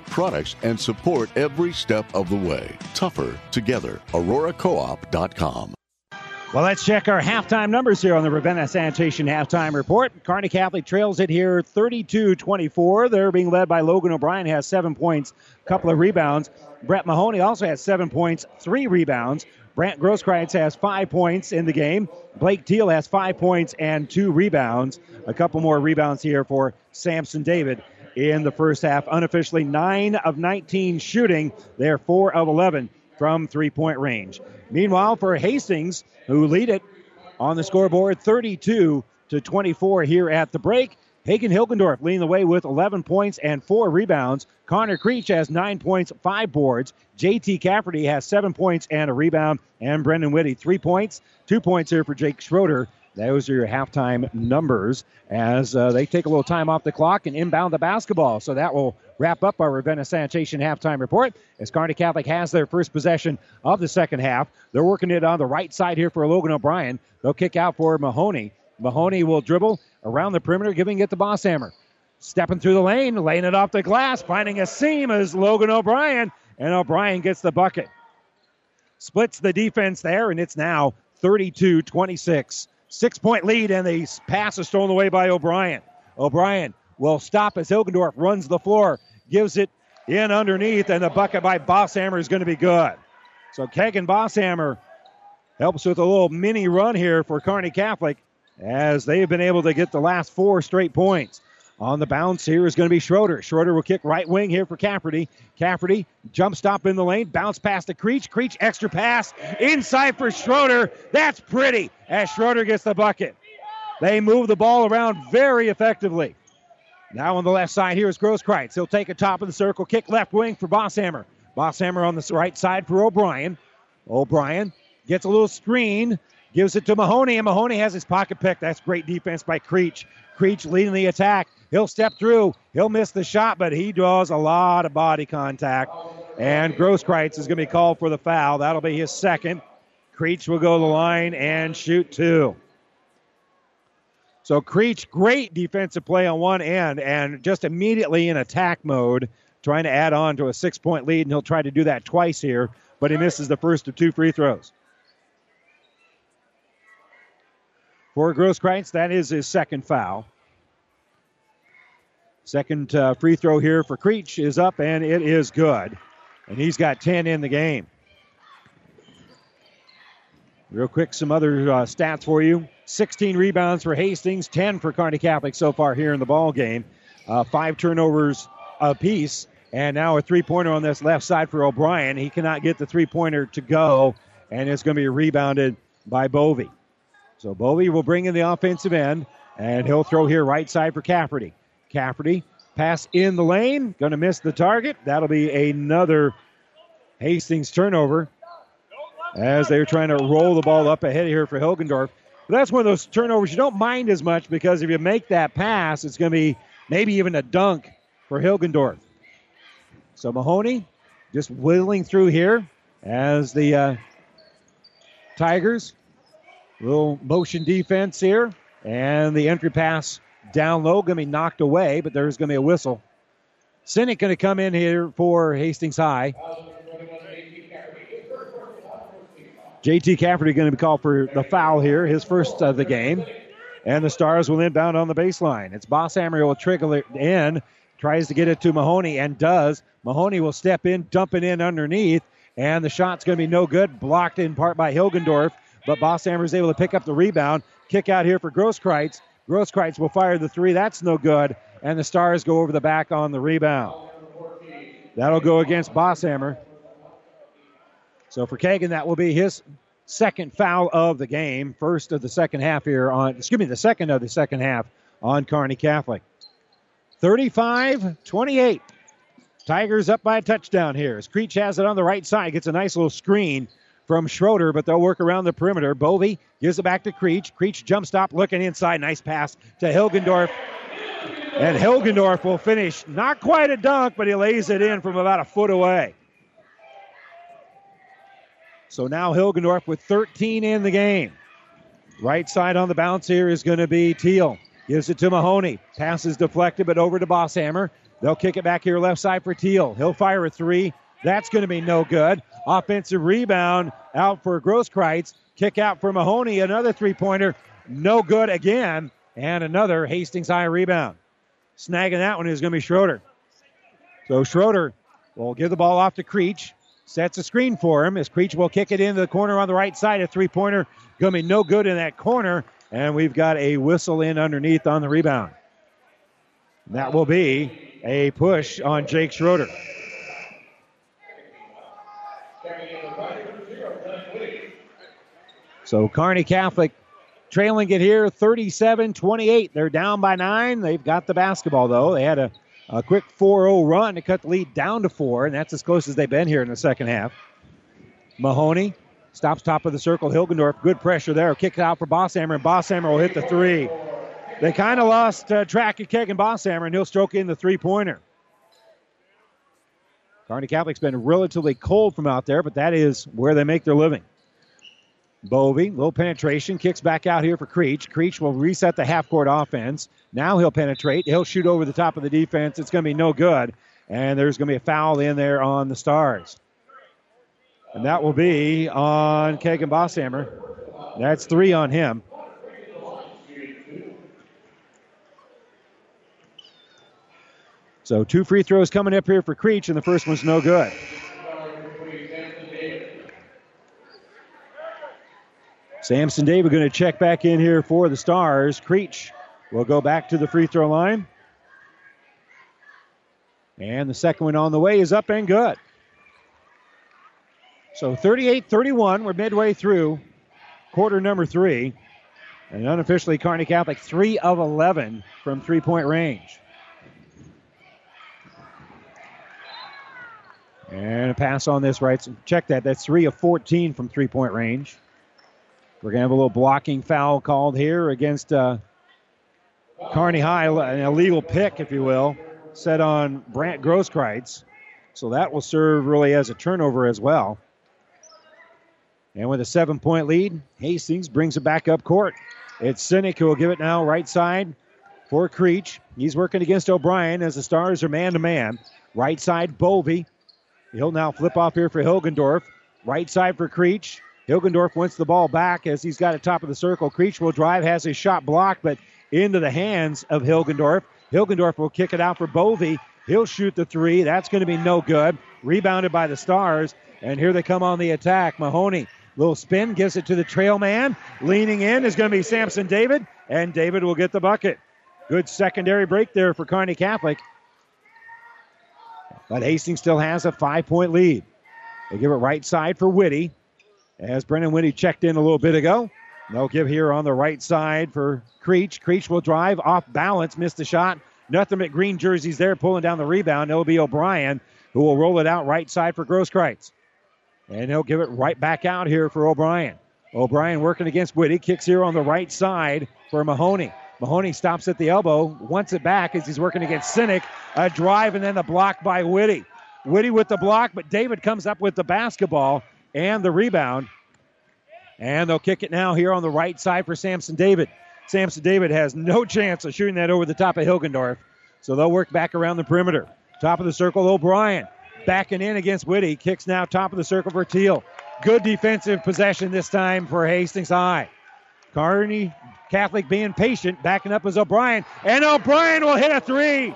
products, and support every step of the way. Tougher together. AuroraCoop.com. Well, let's check our halftime numbers here on the Ravenna Sanitation halftime report. Kearney Catholic trails it here 32 24. They're being led by Logan O'Brien, has seven points, a couple of rebounds. Brett Mahoney also has seven points, three rebounds. Brant Grosskreitz has five points in the game. Blake Teal has five points and two rebounds. A couple more rebounds here for Samson David in the first half. Unofficially, 9 of 19 shooting. They're 4 of 11 from three point range. Meanwhile, for Hastings, who lead it on the scoreboard 32 to 24 here at the break. Hagen Hilgendorf leading the way with 11 points and four rebounds. Connor Creech has nine points, five boards. JT Cafferty has seven points and a rebound. And Brendan Whitty, three points, two points here for Jake Schroeder. Those are your halftime numbers as uh, they take a little time off the clock and inbound the basketball. So that will wrap up our Ravenna Sanitation halftime report as Kearney Catholic has their first possession of the second half. They're working it on the right side here for Logan O'Brien. They'll kick out for Mahoney. Mahoney will dribble around the perimeter, giving it to Bosshammer. Stepping through the lane, laying it off the glass, finding a seam is Logan O'Brien, and O'Brien gets the bucket. Splits the defense there, and it's now 32 26. Six point lead, and the pass is stolen away by O'Brien. O'Brien will stop as Hilgendorf runs the floor, gives it in underneath, and the bucket by Bosshammer is going to be good. So Kegan Bosshammer helps with a little mini run here for Kearney Catholic as they have been able to get the last four straight points. On the bounce here is going to be Schroeder. Schroeder will kick right wing here for Cafferty. Cafferty jump stop in the lane, bounce past to Creech. Creech extra pass inside for Schroeder. That's pretty as Schroeder gets the bucket. They move the ball around very effectively. Now on the left side here is Grosskreitz. He'll take a top of the circle, kick left wing for Bosshammer. Bosshammer on the right side for O'Brien. O'Brien gets a little screen, gives it to Mahoney, and Mahoney has his pocket pick. That's great defense by Creech. Creech leading the attack. He'll step through. He'll miss the shot, but he draws a lot of body contact. And Grosskreitz is going to be called for the foul. That'll be his second. Creech will go to the line and shoot two. So Creech, great defensive play on one end, and just immediately in attack mode, trying to add on to a six point lead, and he'll try to do that twice here, but he misses the first of two free throws. for Grosskreitz. That is his second foul. Second uh, free throw here for Creech is up, and it is good. And he's got 10 in the game. Real quick, some other uh, stats for you 16 rebounds for Hastings, 10 for Kearney Catholic so far here in the ball game. Uh, five turnovers apiece, and now a three pointer on this left side for O'Brien. He cannot get the three pointer to go, and it's going to be rebounded by Bovey. So Bovey will bring in the offensive end, and he'll throw here right side for Cafferty. Cafferty pass in the lane, going to miss the target. That'll be another Hastings turnover as they're trying to roll the ball up ahead here for Hilgendorf. But that's one of those turnovers you don't mind as much because if you make that pass, it's going to be maybe even a dunk for Hilgendorf. So Mahoney just whittling through here as the uh, Tigers. Little motion defense here. And the entry pass down low going to be knocked away, but there's going to be a whistle. Sinek going to come in here for Hastings High. JT Cafferty going to be called for the foul here, his first of the game. And the Stars will inbound on the baseline. It's Bosshammer will trickle it in, tries to get it to Mahoney, and does. Mahoney will step in, dump it in underneath, and the shot's going to be no good. Blocked in part by Hilgendorf, but Bosshammer is able to pick up the rebound. Kick out here for Grosskreitz. Grosskreitz will fire the three. That's no good. And the Stars go over the back on the rebound. That'll go against Bosshammer. So for Kegan, that will be his second foul of the game. First of the second half here on, excuse me, the second of the second half on Kearney Catholic. 35 28. Tigers up by a touchdown here. As Creech has it on the right side, gets a nice little screen from Schroeder, but they'll work around the perimeter. Bovey gives it back to Creech. Creech jump stop looking inside. Nice pass to Hilgendorf. And Hilgendorf will finish not quite a dunk, but he lays it in from about a foot away. So now Hilgendorf with 13 in the game. Right side on the bounce here is going to be Teal. Gives it to Mahoney. Passes deflected, but over to Bosshammer. They'll kick it back here left side for Teal. He'll fire a three. That's going to be no good. Offensive rebound out for Grosskreitz. Kick out for Mahoney. Another three pointer. No good again. And another Hastings High rebound. Snagging that one is going to be Schroeder. So Schroeder will give the ball off to Creech. Sets a screen for him as Creech will kick it into the corner on the right side. A three pointer going to be no good in that corner. And we've got a whistle in underneath on the rebound. That will be a push on Jake Schroeder. So Kearney Catholic trailing it here 37 28. They're down by nine. They've got the basketball, though. They had a, a quick 4 0 run to cut the lead down to four, and that's as close as they've been here in the second half. Mahoney stops top of the circle. Hilgendorf, good pressure there. Kick it out for Bosshammer, and Bosshammer will hit the three. They kind of lost uh, track of Kegan Bosshammer, and he'll stroke in the three pointer. Kearney Catholic's been relatively cold from out there, but that is where they make their living. Bovey, little penetration, kicks back out here for Creech. Creech will reset the half court offense. Now he'll penetrate. He'll shoot over the top of the defense. It's going to be no good. And there's going to be a foul in there on the Stars. And that will be on Kegan Bosshammer. That's three on him. So two free throws coming up here for Creech, and the first one's no good. Samson David going to check back in here for the Stars. Creech will go back to the free throw line. And the second one on the way is up and good. So 38 31, we're midway through quarter number three. And unofficially, Kearney Catholic 3 of 11 from three point range. And a pass on this right. Check that. That's 3 of 14 from three point range. We're going to have a little blocking foul called here against uh, Kearney High, an illegal pick, if you will, set on Brant Grosskreitz. So that will serve really as a turnover as well. And with a seven point lead, Hastings brings it back up court. It's Sinek who will give it now right side for Creech. He's working against O'Brien as the Stars are man to man. Right side, Bovey. He'll now flip off here for Hilgendorf. Right side for Creech. Hilgendorf wants the ball back as he's got it top of the circle. Creech will drive, has his shot blocked, but into the hands of Hilgendorf. Hilgendorf will kick it out for Bovey. He'll shoot the three. That's going to be no good. Rebounded by the Stars. And here they come on the attack. Mahoney, little spin, gives it to the trail man. Leaning in is going to be Samson David, and David will get the bucket. Good secondary break there for Kearney Catholic. But Hastings still has a five point lead. They give it right side for Whitty. As Brennan Whitty checked in a little bit ago. They'll give here on the right side for Creech. Creech will drive off balance, missed the shot. Nothing but green jerseys there pulling down the rebound. It'll be O'Brien who will roll it out right side for Grosskreitz. And he'll give it right back out here for O'Brien. O'Brien working against Whitty. Kicks here on the right side for Mahoney. Mahoney stops at the elbow, wants it back as he's working against Sinek. A drive and then the block by Whitty. Whitty with the block, but David comes up with the basketball and the rebound. And they'll kick it now here on the right side for Samson David. Samson David has no chance of shooting that over the top of Hilgendorf. So they'll work back around the perimeter. Top of the circle, O'Brien. Backing in against Whitty. Kicks now top of the circle for Teal. Good defensive possession this time for Hastings High. Kearney Catholic being patient, backing up as O'Brien. And O'Brien will hit a three.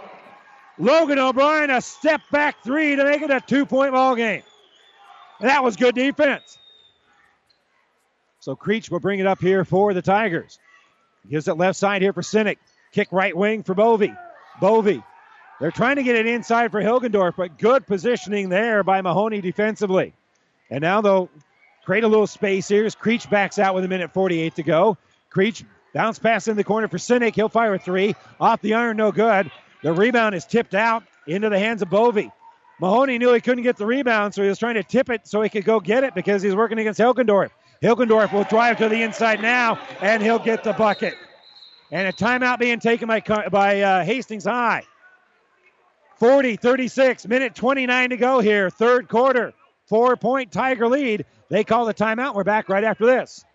Logan O'Brien, a step back three to make it a two point ball game. And that was good defense. So Creech will bring it up here for the Tigers. Gives it left side here for Sinek. Kick right wing for Bovey. Bovey. They're trying to get it inside for Hilgendorf, but good positioning there by Mahoney defensively. And now they'll create a little space here as Creech backs out with a minute 48 to go. Creech bounce pass in the corner for Sinek. He'll fire a three. Off the iron, no good. The rebound is tipped out into the hands of Bovey. Mahoney knew he couldn't get the rebound, so he was trying to tip it so he could go get it because he's working against Hilgendorf. Hilgendorf will drive to the inside now, and he'll get the bucket. And a timeout being taken by, by uh, Hastings High. 40 36, minute 29 to go here, third quarter. Four point Tiger lead. They call the timeout. We're back right after this.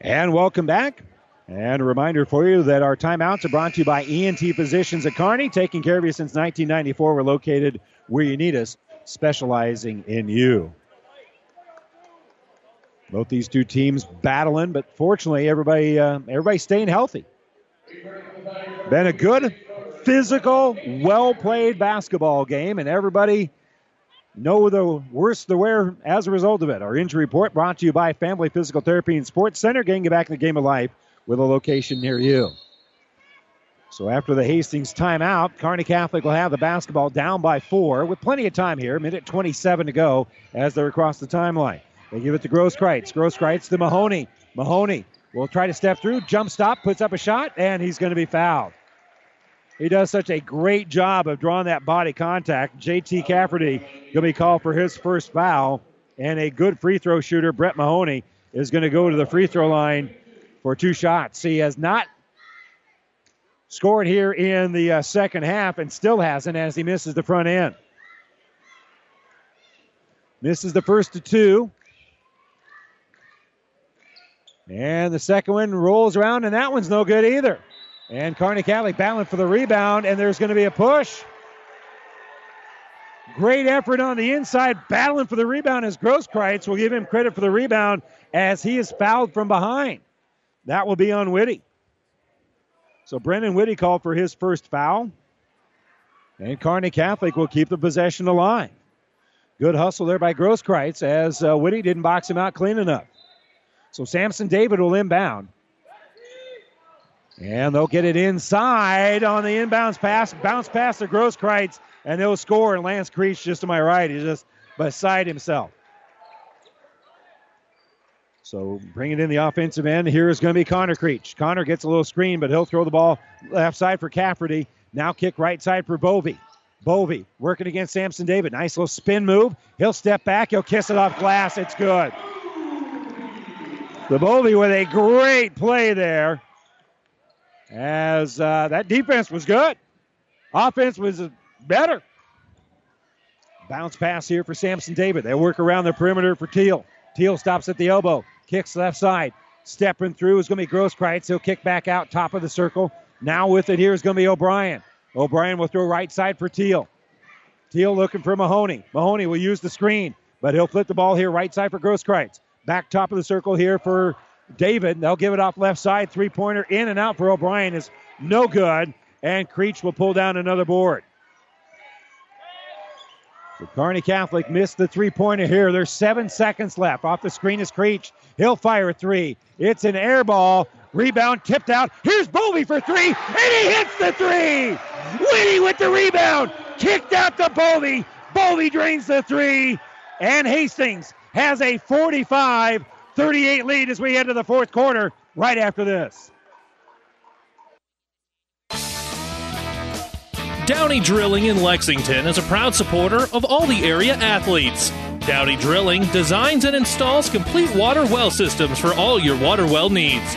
And welcome back. And a reminder for you that our timeouts are brought to you by ENT Physicians at Kearney, taking care of you since 1994. We're located where you need us, specializing in you. Both these two teams battling, but fortunately, everybody uh, everybody's staying healthy. Been a good, physical, well played basketball game, and everybody know the worst the wear as a result of it. Our injury report brought to you by Family Physical Therapy and Sports Center, getting you back in the game of life with a location near you. So after the Hastings timeout, Kearney Catholic will have the basketball down by four with plenty of time here. Minute 27 to go as they're across the timeline. They give it to Grosskreitz. Grosskreitz to Mahoney. Mahoney will try to step through, jump stop, puts up a shot, and he's going to be fouled. He does such a great job of drawing that body contact. JT Cafferty going to be called for his first foul, and a good free throw shooter, Brett Mahoney, is going to go to the free throw line for two shots. He has not scored here in the uh, second half and still hasn't as he misses the front end. Misses the first to two. And the second one rolls around, and that one's no good either. And Kearney Catholic battling for the rebound, and there's going to be a push. Great effort on the inside, battling for the rebound as Grosskreitz will give him credit for the rebound as he is fouled from behind. That will be on Whitty. So Brendan Whitty called for his first foul. And Kearney Catholic will keep the possession alive. Good hustle there by Grosskreitz as uh, Whitty didn't box him out clean enough. So Samson David will inbound. And they'll get it inside on the inbounds pass. Bounce pass to Grosskreitz, and they'll score. And Lance Creech, just to my right, is just beside himself. So bring it in the offensive end. Here is going to be Connor Creech. Connor gets a little screen, but he'll throw the ball left side for Cafferty. Now kick right side for Bovey. Bovey working against Samson David. Nice little spin move. He'll step back. He'll kiss it off glass. It's good. The Bovey with a great play there. As uh, that defense was good. Offense was better. Bounce pass here for Samson David. They work around the perimeter for Teal. Teal stops at the elbow, kicks left side. Stepping through is going to be Grosskreitz. He'll kick back out, top of the circle. Now with it here is going to be O'Brien. O'Brien will throw right side for Teal. Teal looking for Mahoney. Mahoney will use the screen, but he'll flip the ball here right side for Grosskreitz. Back top of the circle here for David. They'll give it off left side. Three pointer in and out for O'Brien is no good, and Creech will pull down another board. So Kearney Catholic missed the three pointer here. There's seven seconds left. Off the screen is Creech. He'll fire a three. It's an air ball. Rebound tipped out. Here's Bovey for three, and he hits the three. Whitty with the rebound. Kicked out to Bovey. Bovey drains the three, and Hastings has a 45 38 lead as we head to the fourth quarter right after this. Downey Drilling in Lexington is a proud supporter of all the area athletes. Downey Drilling designs and installs complete water well systems for all your water well needs.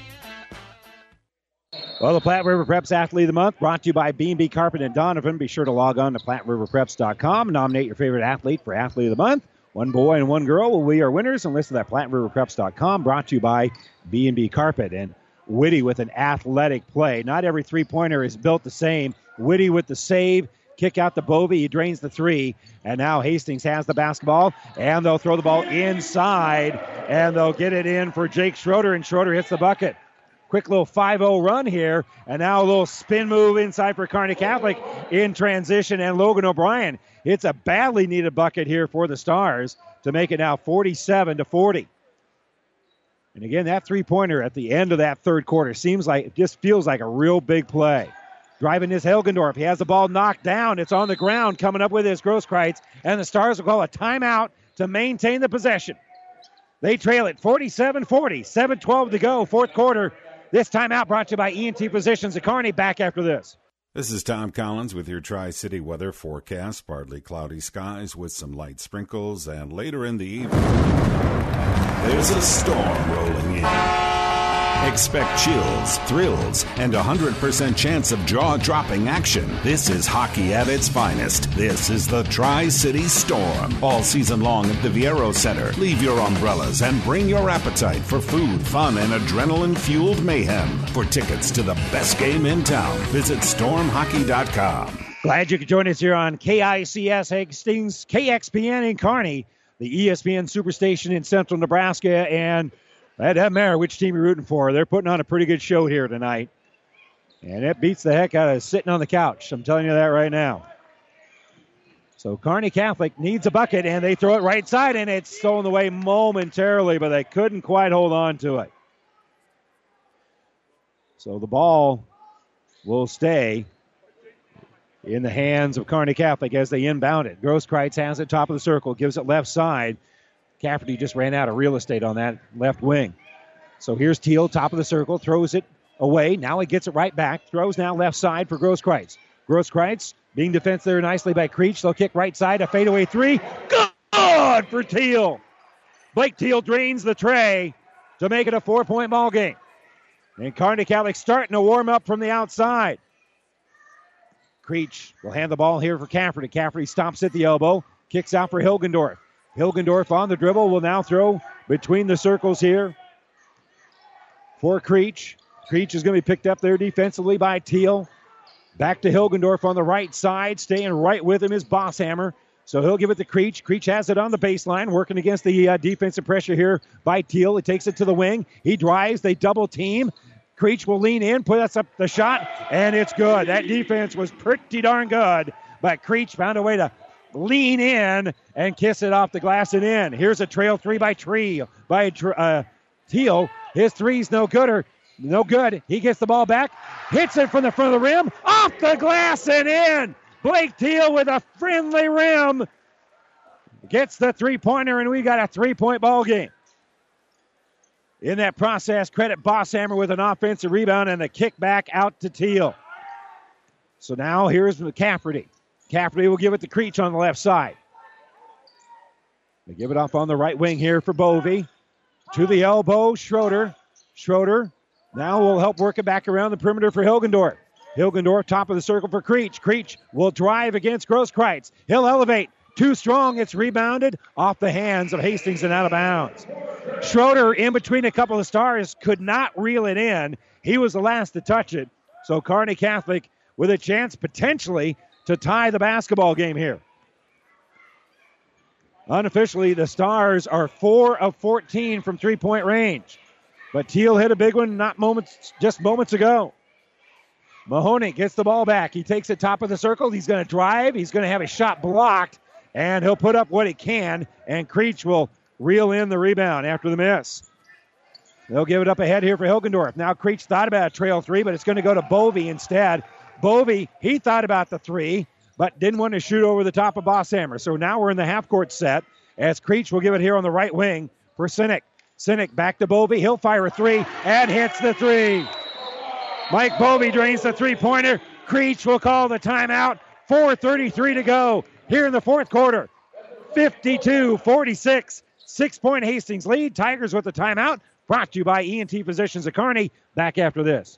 Well, the Platte River Preps Athlete of the Month brought to you by B&B Carpet and Donovan. Be sure to log on to PlatteRiverPreps.com. Nominate your favorite athlete for Athlete of the Month. One boy and one girl will be our winners and listed at PlatteRiverPreps.com. Brought to you by B&B Carpet and Whitty with an athletic play. Not every three-pointer is built the same. Whitty with the save, kick out the Bovey. He drains the three. And now Hastings has the basketball, and they'll throw the ball inside, and they'll get it in for Jake Schroeder, and Schroeder hits the bucket. Quick little 5 0 run here. And now a little spin move inside for Kearney Catholic in transition. And Logan O'Brien hits a badly needed bucket here for the Stars to make it now 47 to 40. And again, that three pointer at the end of that third quarter seems like it just feels like a real big play. Driving is Hilgendorf. He has the ball knocked down. It's on the ground coming up with his Grosskreitz. And the Stars will call a timeout to maintain the possession. They trail it 47 40. 7 12 to go, fourth quarter. This timeout brought to you by ENT Physicians at Kearney. Back after this. This is Tom Collins with your Tri City weather forecast. Partly cloudy skies with some light sprinkles, and later in the evening, there's a storm rolling in. Expect chills, thrills, and a 100% chance of jaw dropping action. This is hockey at its finest. This is the Tri City Storm. All season long at the Viaero Center. Leave your umbrellas and bring your appetite for food, fun, and adrenaline fueled mayhem. For tickets to the best game in town, visit stormhockey.com. Glad you could join us here on KICS Hastings, KXPN in Kearney, the ESPN Superstation in central Nebraska, and that doesn't matter which team you're rooting for. They're putting on a pretty good show here tonight. And it beats the heck out of sitting on the couch. I'm telling you that right now. So Kearney Catholic needs a bucket, and they throw it right side, and it's stolen away momentarily, but they couldn't quite hold on to it. So the ball will stay in the hands of Kearney Catholic as they inbound it. Grosskreitz has it top of the circle, gives it left side. Cafferty just ran out of real estate on that left wing. So here's Teal, top of the circle, throws it away. Now he gets it right back. Throws now left side for Grosskreitz. Grosskreitz being defensed there nicely by Creech. They'll kick right side, a fadeaway three. Good for Teal. Blake Teal drains the tray to make it a four point ball game. And Catholic starting to warm up from the outside. Creech will hand the ball here for Cafferty. Cafferty stops at the elbow, kicks out for Hilgendorf. Hilgendorf on the dribble will now throw between the circles here for Creech. Creech is going to be picked up there defensively by Teal. Back to Hilgendorf on the right side. Staying right with him is Bosshammer. So he'll give it to Creech. Creech has it on the baseline, working against the uh, defensive pressure here by Teal. He takes it to the wing. He drives. They double team. Creech will lean in, puts up the shot, and it's good. That defense was pretty darn good, but Creech found a way to lean in and kiss it off the glass and in. Here's a trail three by Tree by uh, Teal. His three's no good or no good. He gets the ball back, hits it from the front of the rim, off the glass and in. Blake Teal with a friendly rim gets the three pointer, and we got a three point ball game. In that process, credit Bosshammer with an offensive rebound and a kick back out to Teal. So now here's McCafferty. Cafferty will give it to Creech on the left side. They give it off on the right wing here for Bovey. To the elbow, Schroeder. Schroeder now will help work it back around the perimeter for Hilgendorf. Hilgendorf, top of the circle for Creech. Creech will drive against Grosskreitz. He'll elevate. Too strong. It's rebounded off the hands of Hastings and out of bounds. Schroeder, in between a couple of stars, could not reel it in. He was the last to touch it. So Kearney Catholic with a chance potentially to tie the basketball game here. Unofficially, the Stars are 4 of 14 from three point range. But Teal hit a big one not moments just moments ago. Mahoney gets the ball back. He takes it top of the circle. He's going to drive. He's going to have a shot blocked, and he'll put up what he can. And Creech will reel in the rebound after the miss. They'll give it up ahead here for Hilgendorf. Now Creech thought about a trail three, but it's going to go to Bovey instead. Bovey, he thought about the three, but didn't want to shoot over the top of Bosshammer. So now we're in the half court set as Creech will give it here on the right wing for Sinek. Sinek back to Bovey. He'll fire a three and hits the three. Mike Bovey drains the three pointer. Creech will call the timeout. 4.33 to go here in the fourth quarter. 52 46. Six point Hastings lead. Tigers with the timeout. Brought to you by ENT Physicians of Kearney. Back after this.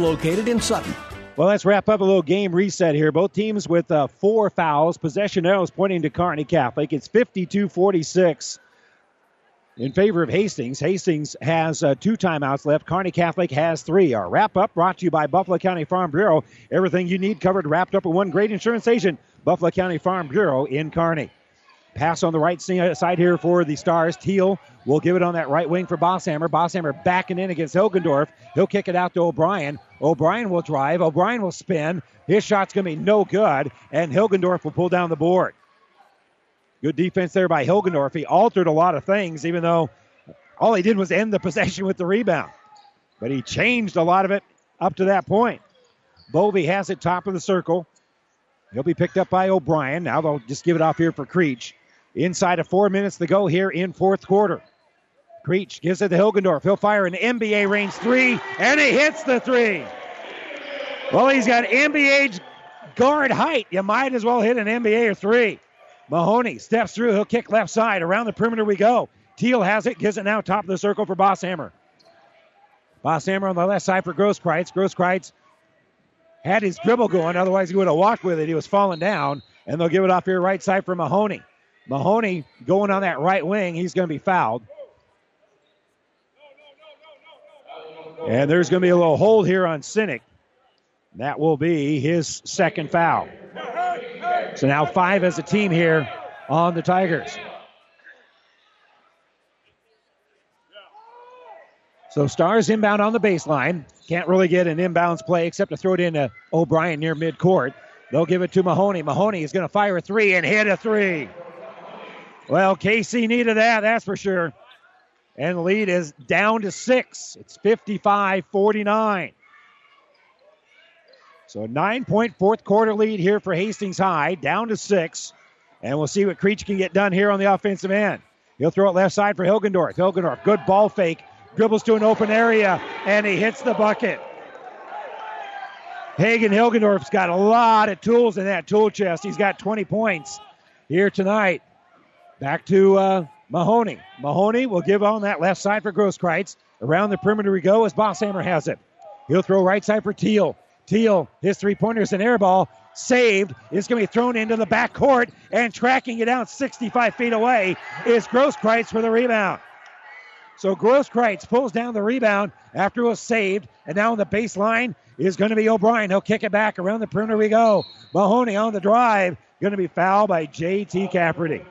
located in Sutton. Well, let's wrap up a little game reset here. Both teams with uh, four fouls. Possession arrows pointing to Kearney Catholic. It's 52 46 in favor of Hastings. Hastings has uh, two timeouts left. Kearney Catholic has three. Our wrap up brought to you by Buffalo County Farm Bureau. Everything you need covered, wrapped up in one great insurance agent, Buffalo County Farm Bureau in Kearney. Pass on the right side here for the Stars. Teal will give it on that right wing for Bosshammer. Bosshammer backing in against Hilgendorf. He'll kick it out to O'Brien. O'Brien will drive. O'Brien will spin. His shot's going to be no good, and Hilgendorf will pull down the board. Good defense there by Hilgendorf. He altered a lot of things, even though all he did was end the possession with the rebound. But he changed a lot of it up to that point. Bovey has it top of the circle. He'll be picked up by O'Brien. Now they'll just give it off here for Creech. Inside of four minutes to go here in fourth quarter. Creech gives it to Hilgendorf. He'll fire an NBA range three, and he hits the three. Well, he's got NBA guard height. You might as well hit an NBA or three. Mahoney steps through. He'll kick left side. Around the perimeter we go. Teal has it. Gives it now top of the circle for Bosshammer. Bosshammer on the left side for Grosskreitz. Grosskreitz had his dribble going. Otherwise, he would have walked with it. He was falling down. And they'll give it off here right side for Mahoney. Mahoney going on that right wing. He's going to be fouled. And there's going to be a little hold here on Sinek. That will be his second foul. So now five as a team here on the Tigers. So Stars inbound on the baseline. Can't really get an inbounds play except to throw it into O'Brien near midcourt. They'll give it to Mahoney. Mahoney is going to fire a three and hit a three. Well, KC needed that, that's for sure. And the lead is down to six. It's 55 49. So a nine point fourth quarter lead here for Hastings High, down to six. And we'll see what Creech can get done here on the offensive end. He'll throw it left side for Hilgendorf. Hilgendorf, good ball fake, dribbles to an open area, and he hits the bucket. Hagen Hilgendorf's got a lot of tools in that tool chest. He's got 20 points here tonight. Back to uh, Mahoney. Mahoney will give on that left side for Grosskreitz. Around the perimeter we go as Bosshammer has it. He'll throw right side for Teal. Teal, his three pointers and air ball saved. It's going to be thrown into the back court and tracking it out 65 feet away is Grosskreitz for the rebound. So Grosskreitz pulls down the rebound after it was saved, and now on the baseline is going to be O'Brien. He'll kick it back around the perimeter. We go. Mahoney on the drive, going to be fouled by J.T. Cafferty.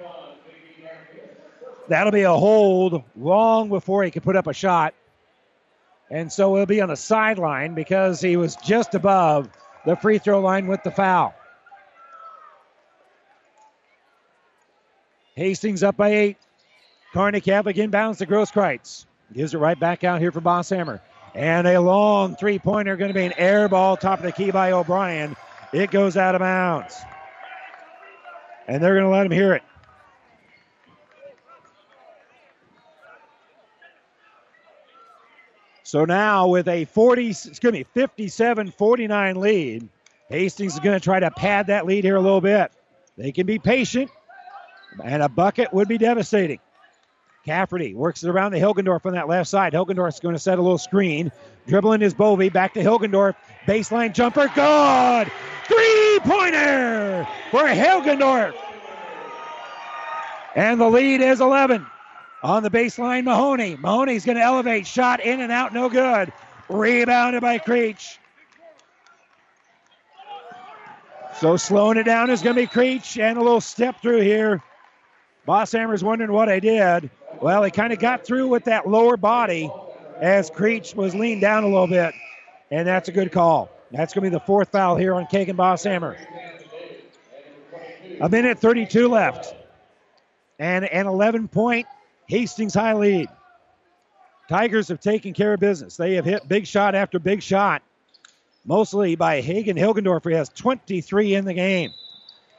That'll be a hold long before he can put up a shot. And so he'll be on the sideline because he was just above the free throw line with the foul. Hastings up by eight. Kearney Catholic inbounds to Grosskreitz. Gives it right back out here for Bosshammer. And a long three pointer going to be an air ball top of the key by O'Brien. It goes out of bounds. And they're going to let him hear it. So now with a 40, excuse me, 57 49 lead, Hastings is going to try to pad that lead here a little bit. They can be patient, and a bucket would be devastating. Cafferty works it around the Hilgendorf on that left side. Hilgendorf's going to set a little screen. Dribbling is Bovey. Back to Hilgendorf. Baseline jumper. Good! Three pointer for Hilgendorf. And the lead is 11. On the baseline, Mahoney. Mahoney's going to elevate. Shot in and out, no good. Rebounded by Creech. So slowing it down is going to be Creech and a little step through here. Bosshammer's wondering what I did. Well, he kind of got through with that lower body as Creech was leaned down a little bit. And that's a good call. That's going to be the fourth foul here on Kegan Bosshammer. A minute 32 left. And an 11 point Hastings high lead. Tigers have taken care of business. They have hit big shot after big shot, mostly by Hagen Hilgendorf, who has 23 in the game.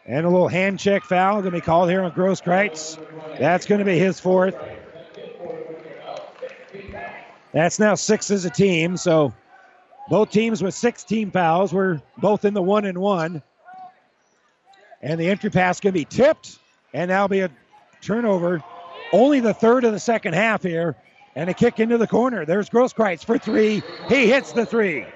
And a little hand check foul going to be called here on Grosskreitz. That's going to be his fourth. That's now six as a team. So both teams with six team fouls. We're both in the one and one. And the entry pass going to be tipped, and that'll be a turnover only the third of the second half here. And a kick into the corner. There's Grosskreitz for three. He hits the three.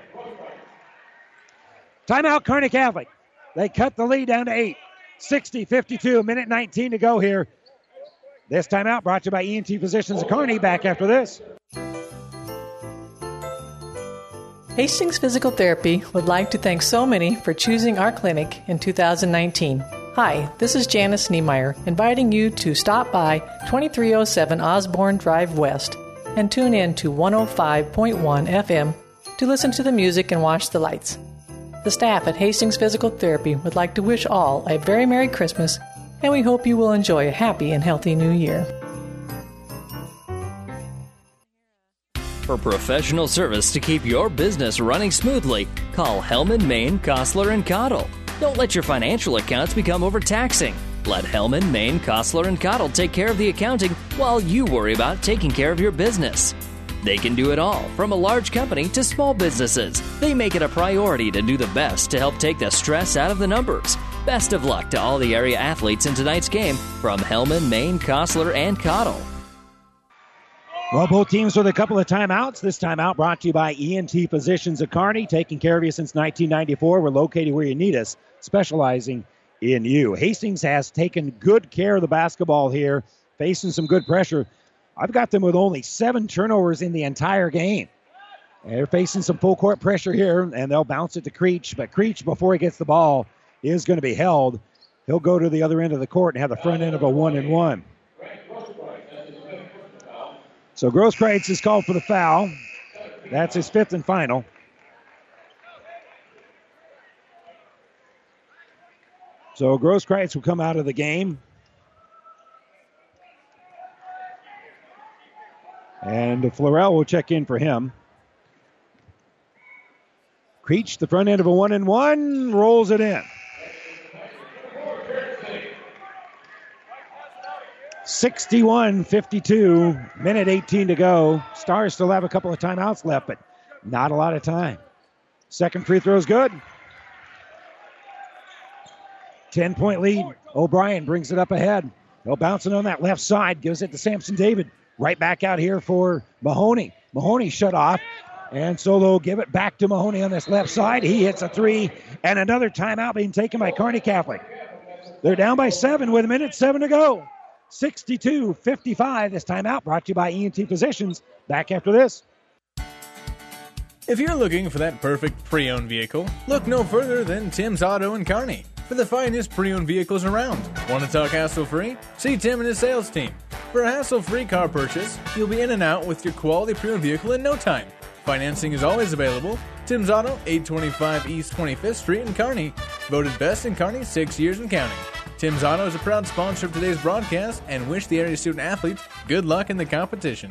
Timeout, Kearney Catholic. They cut the lead down to eight. 60 52, minute 19 to go here. This timeout brought to you by ENT Physicians of Kearney. Back after this. Hastings Physical Therapy would like to thank so many for choosing our clinic in 2019. Hi, this is Janice Niemeyer, inviting you to stop by 2307 Osborne Drive West and tune in to 105.1 FM to listen to the music and watch the lights. The staff at Hastings Physical Therapy would like to wish all a very Merry Christmas, and we hope you will enjoy a happy and healthy new year. For professional service to keep your business running smoothly, call Hellman, Maine, Kostler, and Cottle. Don't let your financial accounts become overtaxing. Let Hellman, Maine, Kostler, and Cottle take care of the accounting while you worry about taking care of your business. They can do it all, from a large company to small businesses. They make it a priority to do the best to help take the stress out of the numbers. Best of luck to all the area athletes in tonight's game from Hellman, Maine, Kostler, and Cottle. Well, both teams with a couple of timeouts. This timeout brought to you by ENT Physicians of Kearney, taking care of you since 1994. We're located where you need us, specializing in you. Hastings has taken good care of the basketball here, facing some good pressure. I've got them with only seven turnovers in the entire game. They're facing some full court pressure here, and they'll bounce it to Creech. But Creech, before he gets the ball, is going to be held. He'll go to the other end of the court and have the front end of a one and one. So Grosskreitz is called for the foul. That's his fifth and final. So Grosskreitz will come out of the game. And Florell will check in for him. Creech, the front end of a one and one, rolls it in. 61 52, minute 18 to go. Stars still have a couple of timeouts left, but not a lot of time. Second free throw is good. 10 point lead. O'Brien brings it up ahead. He'll bounce it on that left side, gives it to Samson David. Right back out here for Mahoney. Mahoney shut off. And so they'll give it back to Mahoney on this left side. He hits a three, and another timeout being taken by Kearney Catholic. They're down by seven with a minute seven to go. 62 55. This timeout brought to you by ENT Physicians. Back after this. If you're looking for that perfect pre owned vehicle, look no further than Tim's Auto in Kearney for the finest pre owned vehicles around. Want to talk hassle free? See Tim and his sales team. For a hassle free car purchase, you'll be in and out with your quality pre owned vehicle in no time. Financing is always available. Tim's Auto, 825 East 25th Street in Kearney. Voted best in Kearney six years in counting. Tim's Auto is a proud sponsor of today's broadcast and wish the area student athletes good luck in the competition.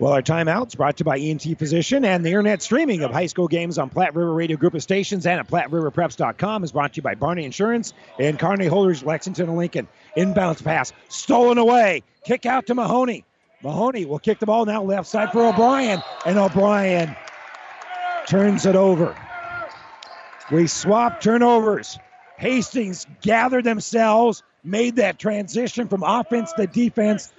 Well, our timeouts brought to you by ENT Physician and the internet streaming of high school games on Platte River Radio Group of Stations and at PlatteRiverPreps.com is brought to you by Barney Insurance and Kearney Holdrege, Lexington and Lincoln. Inbounds pass, stolen away. Kick out to Mahoney. Mahoney will kick the ball now left side for O'Brien, and O'Brien turns it over. We swap turnovers. Hastings gathered themselves, made that transition from offense to defense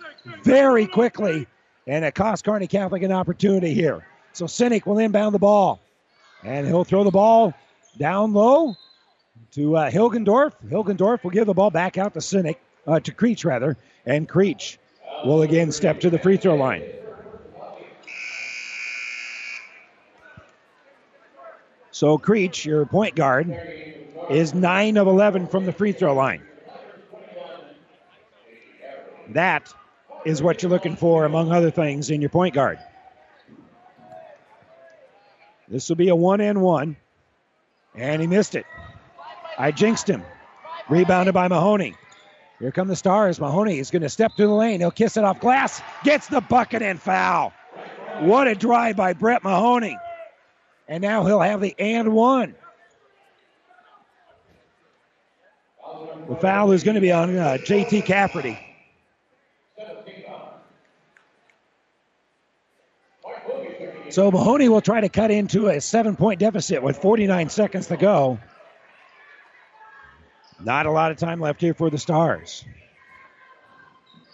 very quickly and it cost Kearney Catholic an opportunity here. So Sinek will inbound the ball. And he'll throw the ball down low to uh, Hilgendorf. Hilgendorf will give the ball back out to Sinek, uh, to Creech rather. And Creech will again step to the free throw line. So Creech, your point guard, is 9 of 11 from the free throw line. That is what you're looking for, among other things, in your point guard. This will be a one and one, and he missed it. I jinxed him. Rebounded by Mahoney. Here come the Stars. Mahoney is going to step to the lane. He'll kiss it off glass. Gets the bucket and foul. What a drive by Brett Mahoney. And now he'll have the and one. The foul is going to be on uh, JT Cafferty. So Mahoney will try to cut into a seven point deficit with 49 seconds to go. Not a lot of time left here for the Stars.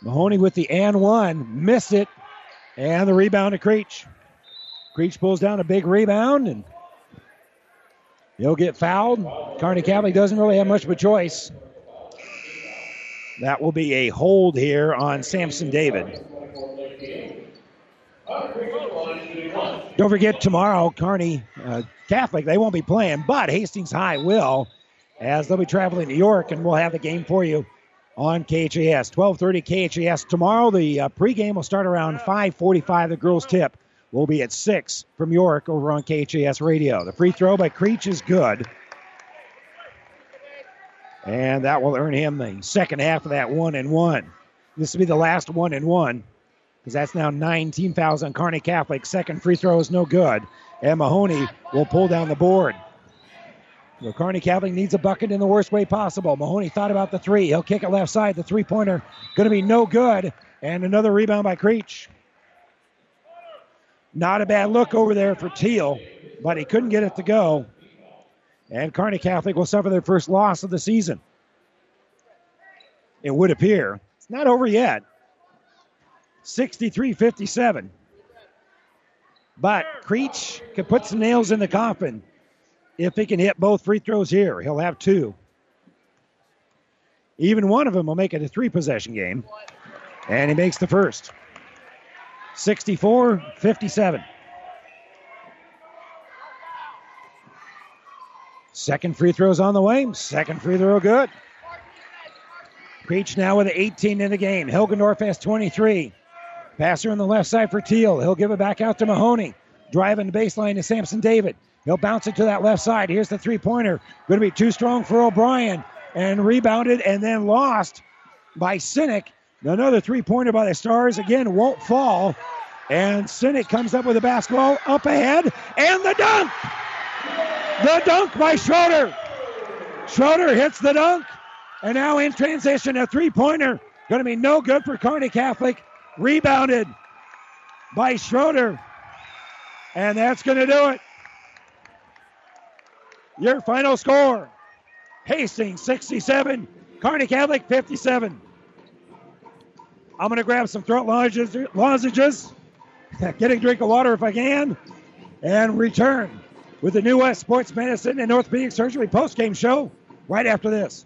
Mahoney with the and one, missed it, and the rebound to Creech. Creech pulls down a big rebound, and he'll get fouled. Kearney Catholic doesn't really have much of a choice. That will be a hold here on Samson David. Don't forget tomorrow, Kearney uh, Catholic, they won't be playing, but Hastings High will, as they'll be traveling to York, and we'll have the game for you on KHAS. 12:30 KHAS tomorrow. The uh, pregame will start around 5:45. The girls' tip will be at six from York over on KHAS radio. The free throw by Creech is good, and that will earn him the second half of that one and one. This will be the last one and one because that's now nine team fouls on Kearney Catholic. Second free throw is no good. And Mahoney will pull down the board. So Kearney Catholic needs a bucket in the worst way possible. Mahoney thought about the three. He'll kick it left side. The three pointer going to be no good. And another rebound by Creech. Not a bad look over there for Teal, but he couldn't get it to go. And Kearney Catholic will suffer their first loss of the season. It would appear. It's not over yet. 63 57. But Creech can put some nails in the coffin if he can hit both free throws here. He'll have two. Even one of them will make it a three possession game. And he makes the first. 64 57. Second free throw's on the way. Second free throw good. Creech now with 18 in the game. Hilgendorf has 23. Passer on the left side for Teal. He'll give it back out to Mahoney. Driving the baseline to Samson David. He'll bounce it to that left side. Here's the three pointer. Going to be too strong for O'Brien. And rebounded and then lost by Sinek. Another three pointer by the Stars. Again, won't fall. And Sinek comes up with a basketball up ahead. And the dunk! The dunk by Schroeder. Schroeder hits the dunk. And now in transition, a three pointer. Going to be no good for Kearney Catholic. Rebounded by Schroeder. And that's going to do it. Your final score Hastings 67, Kearney Catholic 57. I'm going to grab some throat lozenges, lozenges get a drink of water if I can, and return with the New West Sports Medicine and Orthopedic Surgery post-game show right after this.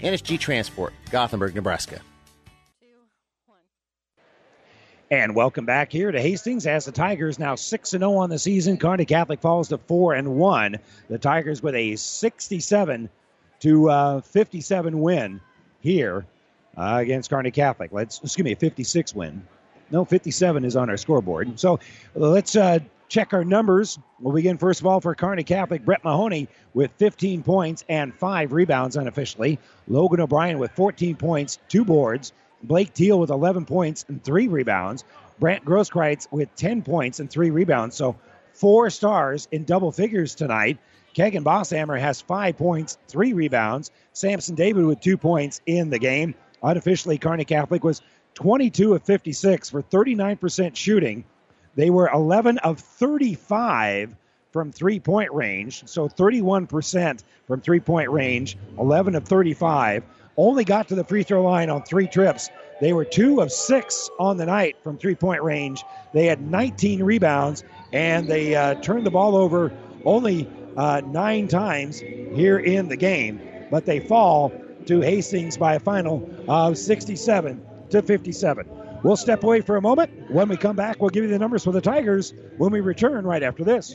NSG Transport, Gothenburg, Nebraska. And welcome back here to Hastings as the Tigers now 6 and 0 on the season. Kearney Catholic falls to 4 and 1. The Tigers with a 67 to uh, 57 win here uh, against Kearney Catholic. Let's excuse me, a 56 win. No, 57 is on our scoreboard. So let's uh, check our numbers. We'll begin first of all for Kearney Catholic. Brett Mahoney with 15 points and five rebounds unofficially. Logan O'Brien with 14 points, two boards. Blake Teal with 11 points and three rebounds. Brant Grosskreitz with 10 points and three rebounds. So four stars in double figures tonight. Kegan Bosshammer has five points, three rebounds. Samson David with two points in the game. Unofficially, Kearney Catholic was 22 of 56 for 39% shooting. They were 11 of 35 from three point range, so 31% from three point range, 11 of 35 only got to the free throw line on three trips. They were two of six on the night from three point range. They had 19 rebounds and they uh, turned the ball over only uh, nine times here in the game. But they fall to Hastings by a final of 67 to 57. We'll step away for a moment. When we come back, we'll give you the numbers for the Tigers when we return right after this.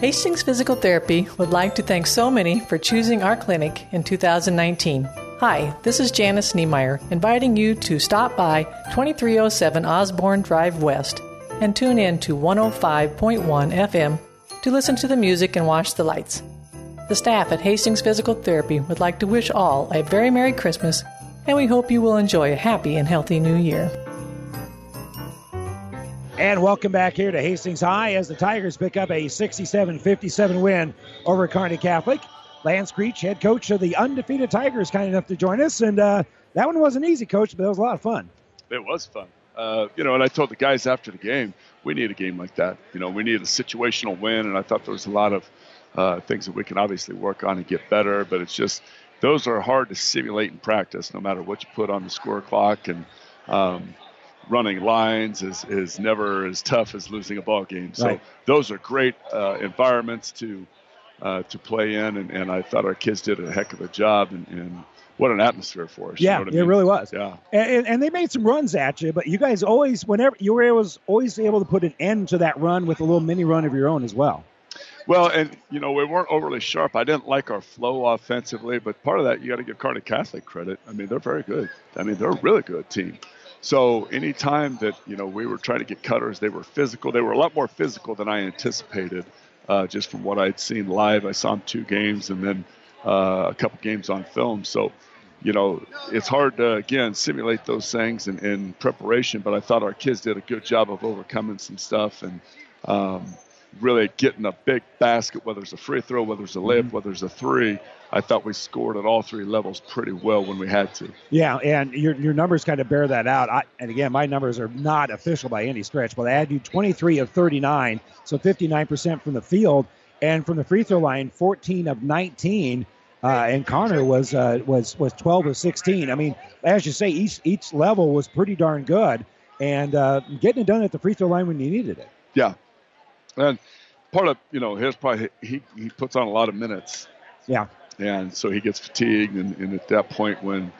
Hastings Physical Therapy would like to thank so many for choosing our clinic in 2019. Hi, this is Janice Niemeyer, inviting you to stop by 2307 Osborne Drive West and tune in to 105.1 FM to listen to the music and watch the lights. The staff at Hastings Physical Therapy would like to wish all a very Merry Christmas, and we hope you will enjoy a happy and healthy new year. And welcome back here to Hastings High as the Tigers pick up a 67 57 win over Kearney Catholic. Lance Creech, head coach of the undefeated Tigers, kind enough to join us. And uh, that one wasn't easy, coach, but it was a lot of fun. It was fun. Uh, you know, and I told the guys after the game, we need a game like that. You know, we need a situational win, and I thought there was a lot of uh, things that we can obviously work on and get better, but it's just those are hard to simulate in practice, no matter what you put on the score clock. And, um, running lines is, is never as tough as losing a ball game. So Right. those are great uh, environments to uh, to play in, and, and I thought our kids did a heck of a job, and, and what an atmosphere for us. you Yeah, know what I it mean? really was. Yeah. And, and- they made some runs at you, but you guys always, whenever you were able, always able to put an end to that run with a little mini run of your own as well. Well, and you know we weren't overly sharp. I didn't like our flow offensively, but part of that you got to give Kearney Catholic credit. I mean, they're very good. I mean, they're a really good team. So anytime that you know we were trying to get cutters, they were physical. They were a lot more physical than I anticipated, uh, just from what I'd seen live. I saw them two games and then uh, a couple games on film. So you know, it's hard to again simulate those things in, in preparation. But I thought our kids did a good job of overcoming some stuff and um, really getting a big basket, whether it's a free throw, whether it's a layup, whether it's a three. I thought we scored at all three levels pretty well when we had to. Yeah, and your, your numbers kind of bear that out. I, and again, my numbers are not official by any stretch, but I had you 23 of 39, so 59% from the field, and from the free throw line, 14 of 19. Uh, and Connor was uh, was was 12 of 16. I mean, as you say, each each level was pretty darn good, and uh, getting it done at the free throw line when you needed it. Yeah, and part of you know his probably he he puts on a lot of minutes, Yeah, and so he gets fatigued, and, and at that point when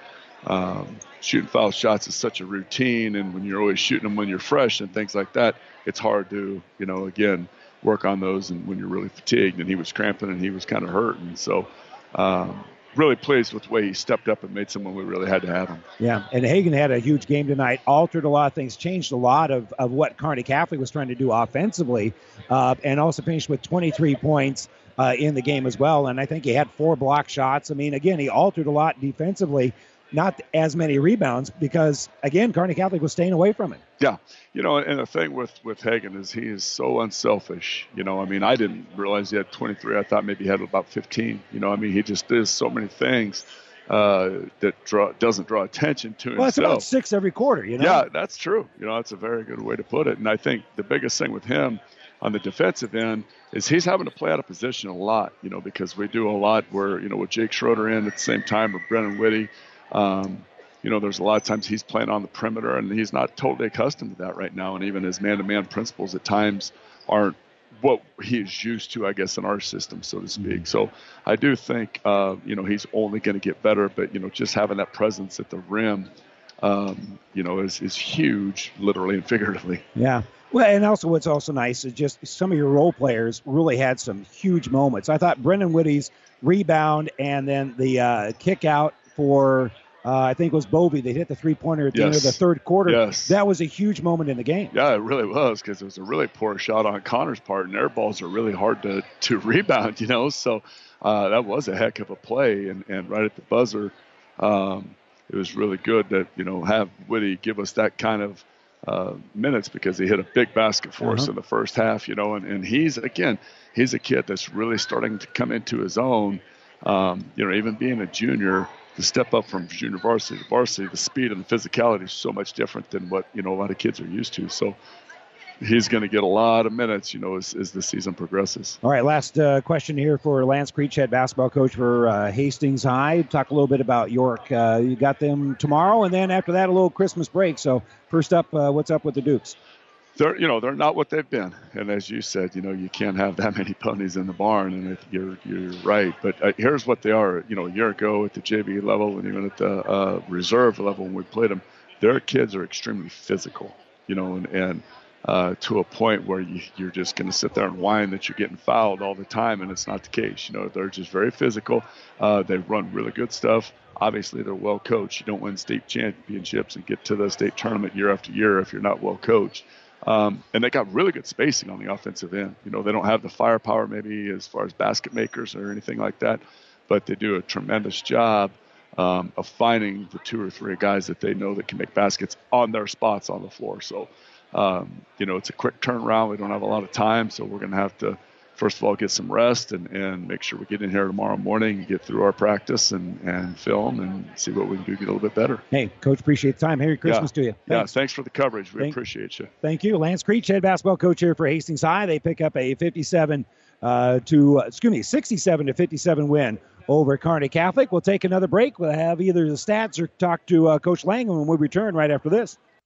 um, shooting foul shots is such a routine, and when you're always shooting them when you're fresh and things like that, it's hard to you know again work on those and when you're really fatigued. And he was cramping and he was kind of hurt, and so um, really pleased with the way he stepped up and made someone we really had to have him. Yeah, and Hagen had a huge game tonight, altered a lot of things, changed a lot of, of what Kearney Catholic was trying to do offensively, uh, and also finished with 23 points uh, in the game as well. And I think he had four block shots. I mean, again, he altered a lot defensively, not as many rebounds because, again, Kearney Catholic was staying away from it. Yeah, you know, and the thing with with Hagen is he is so unselfish. You know, I mean, I didn't realize he had 23. I thought maybe he had about 15. You know, I mean, he just does so many things uh, that draw doesn't draw attention to Well, it's about six every quarter, you know? Yeah, that's true. You know, that's a very good way to put it. And I think the biggest thing with him on the defensive end is he's having to play out of position a lot, you know, because we do a lot where, you know, with Jake Schroeder in at the same time or Brennan Whitty, um, you know, there's a lot of times he's playing on the perimeter and he's not totally accustomed to that right now. And even his man to man principles at times aren't what he is used to, I guess, in our system, so to speak. So I do think, uh, you know, he's only going to get better, but, you know, just having that presence at the rim, um, you know, is, is huge, literally and figuratively. Yeah. Well, and also what's also nice is just some of your role players really had some huge moments. I thought Brendan Whitty's rebound and then the uh, kick out for uh, I think it was Bovey. They hit the three pointer at the end of the third quarter. Yes. That was a huge moment in the game. Yeah, it really was because it was a really poor shot on Connor's part, and air balls are really hard to, to rebound, you know. So uh, that was a heck of a play, and, and right at the buzzer, um, it was really good that you know have Woody give us that kind of uh, minutes because he hit a big basket for us Uh-huh. in the first half, you know, and, and he's again he's a kid that's really starting to come into his own. Um, you know, even being a junior, the step up from junior varsity to varsity, the speed and the physicality is so much different than what you know a lot of kids are used to. So he's going to get a lot of minutes, you know, as, as the season progresses. All right, last uh, question here for Lance Creech, head basketball coach for uh, Hastings High. Talk a little bit about York. Uh, you got them tomorrow, and then after that, a little Christmas break. So first up, uh, what's up with the Dukes? They're, you know, they're not what they've been, and as you said, you know, you can't have that many ponies in the barn, and you're you're right. But uh, here's what they are. You know, a year ago at the JV level, and even at the uh, reserve level when we played them, their kids are extremely physical. You know, and and uh, to a point where you, you're just going to sit there and whine that you're getting fouled all the time, and it's not the case. You know, they're just very physical. Uh, they run really good stuff. Obviously, they're well coached. You don't win state championships and get to the state tournament year after year if you're not well coached. Um, and they got really good spacing on the offensive end. You know, they don't have the firepower maybe as far as basket makers or anything like that, but they do a tremendous job um, of finding the two or three guys that they know that can make baskets on their spots on the floor. So, um, you know, it's a quick turnaround. We don't have a lot of time, so we're going to have to, first of all, get some rest and, and make sure we get in here tomorrow morning and get through our practice and, and film and see what we can do to get a little bit better. Hey, Coach, appreciate the time. Merry Christmas yeah. to you. Yeah, Thanks. thanks for the coverage. We Thank- appreciate you. Thank you, Lance Creech, head basketball coach here for Hastings High. They pick up a 57 uh, to uh, excuse me, 67 to 57 win over Kearney Catholic. We'll take another break. We'll have either the stats or talk to uh, Coach Langham when we return right after this.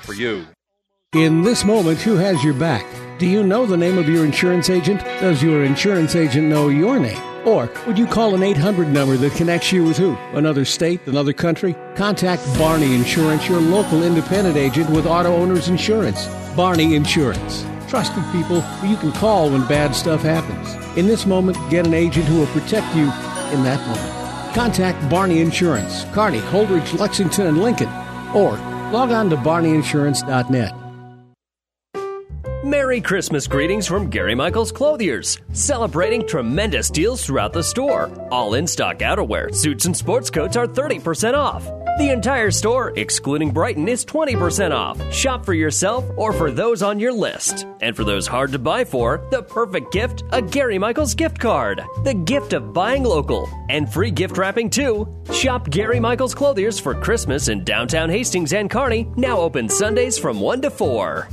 for you. In this moment, who has your back? Do you know the name of your insurance agent? Does your insurance agent know your name? Or would you call an 800 number that connects you with who? Another state, another country? Contact Barney Insurance, your local independent agent with auto owners insurance. Barney Insurance. Trusted people who you can call when bad stuff happens. In this moment, get an agent who will protect you in that moment. Contact Barney Insurance, Kearney, Holdrege, Lexington, and Lincoln. Or log on to barneyinsurance.net. Merry Christmas greetings from Gary Michaels Clothiers, celebrating tremendous deals throughout the store. All in stock outerwear, suits, and sports coats are 30% off. The entire store, excluding Brighton, is 20% off. Shop for yourself or for those on your list. And for those hard to buy for, the perfect gift a Gary Michaels gift card. The gift of buying local. And free gift wrapping too. Shop Gary Michaels Clothiers for Christmas in downtown Hastings and Kearney, now open Sundays from 1 to 4.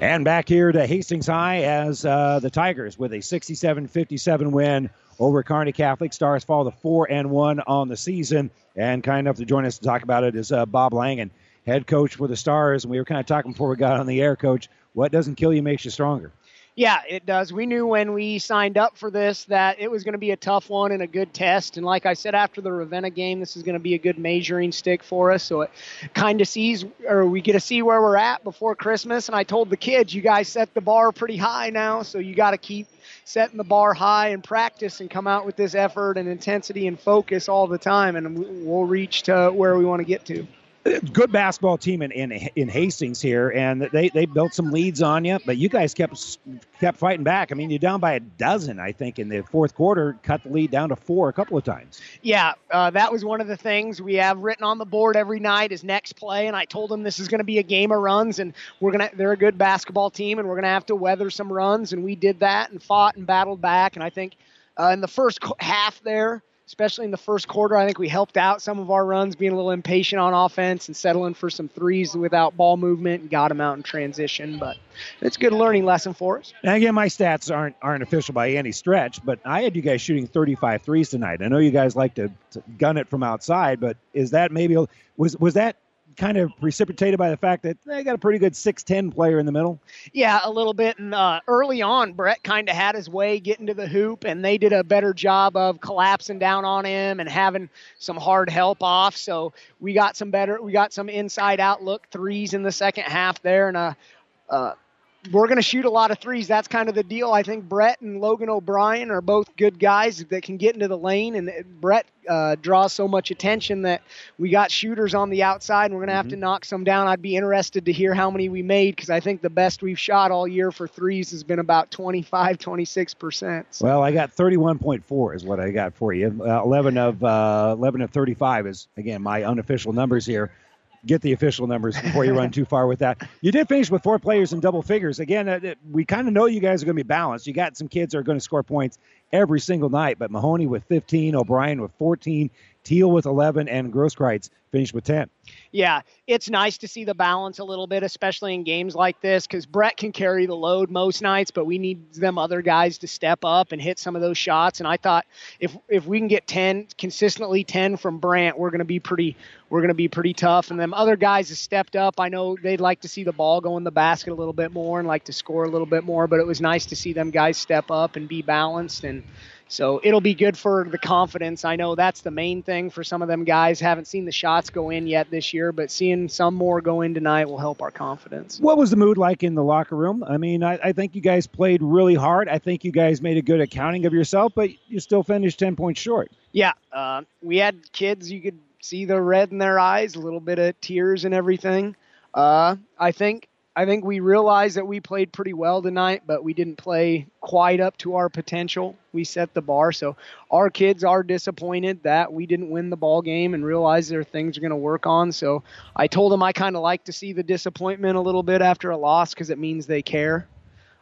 And back here to Hastings High as uh, the Tigers with a 67-57 win over Kearney Catholic. Stars fall to four and one on the season. And kind enough to join us to talk about it is uh, Bob Langen, head coach for the Stars. And we were kind of talking before we got on the air, Coach. What doesn't kill you makes you stronger. Yeah, it does. We knew when we signed up for this that it was going to be a tough one and a good test. And like I said after the Ravenna game, this is going to be a good measuring stick for us. So it kind of sees, or we get to see where we're at before Christmas. And I told the kids, you guys set the bar pretty high now, so you got to keep setting the bar high and practice and come out with this effort and intensity and focus all the time, and we'll reach to where we want to get to. Good basketball team in, in in Hastings here, and they they built some leads on you, but you guys kept kept fighting back. I mean, you're down by a dozen, I think, in the fourth quarter, cut the lead down to four a couple of times. Yeah, uh, that was one of the things we have written on the board every night is next play, and I told them this is going to be a game of runs, and we're gonna they're a good basketball team, and we're gonna have to weather some runs, and we did that and fought and battled back, and I think uh, in the first half there especially in the first quarter. I think we helped out some of our runs, being a little impatient on offense and settling for some threes without ball movement and got them out in transition. But it's a good learning lesson for us. And again, my stats aren't aren't official by any stretch, but I had you guys shooting 35 threes tonight. I know you guys like to, to gun it from outside, but is that maybe was was that kind of precipitated by the fact that they got a pretty good 6'10 player in the middle? Yeah, a little bit. And uh, early on, Brett kind of had his way getting to the hoop, and they did a better job of collapsing down on him and having some hard help off. So we got some better, we got some inside out look threes in the second half there. And uh, uh, we're going to shoot a lot of threes. That's kind of the deal. I think Brett and Logan O'Brien are both good guys that can get into the lane, and Brett uh, draws so much attention that we got shooters on the outside, and we're going to have mm-hmm. to knock some down. I'd be interested to hear how many we made because I think the best we've shot all year for threes has been about 25, 26%. So. Well, I got 31.4 is what I got for you. Uh, 11 of uh, 11 of 35 is again my unofficial numbers here get the official numbers before you run too far with that. You did finish with four players in double figures. Again, uh, we kind of know you guys are going to be balanced. You got some kids that are going to score points every single night, but Mahoney with 15, O'Brien with 14, Teal with 11, and Grosskreutz finished with 10. Yeah, it's nice to see the balance a little bit, especially in games like this, because Brett can carry the load most nights, but we need them other guys to step up and hit some of those shots. And I thought if if we can get 10 consistently 10 from Brant, we're going to be pretty we're going to be pretty tough. And them other guys have stepped up. I know they'd like to see the ball go in the basket a little bit more and like to score a little bit more, but it was nice to see them guys step up and be balanced and so it'll be good for the confidence. I know that's the main thing for some of them guys. Haven't seen the shots go in yet this year, but seeing some more go in tonight will help our confidence. What was the mood like in the locker room? I mean, I, I think you guys played really hard. I think you guys made a good accounting of yourself, but you still finished 10 points short. Yeah. Uh, we had kids, you could see the red in their eyes, a little bit of tears and everything. Uh, I think I think we realized that we played pretty well tonight, but we didn't play quite up to our potential. We set the bar, so our kids are disappointed that we didn't win the ball game and realize there are things we're going to work on. So I told them I kind of like to see the disappointment a little bit after a loss because it means they care.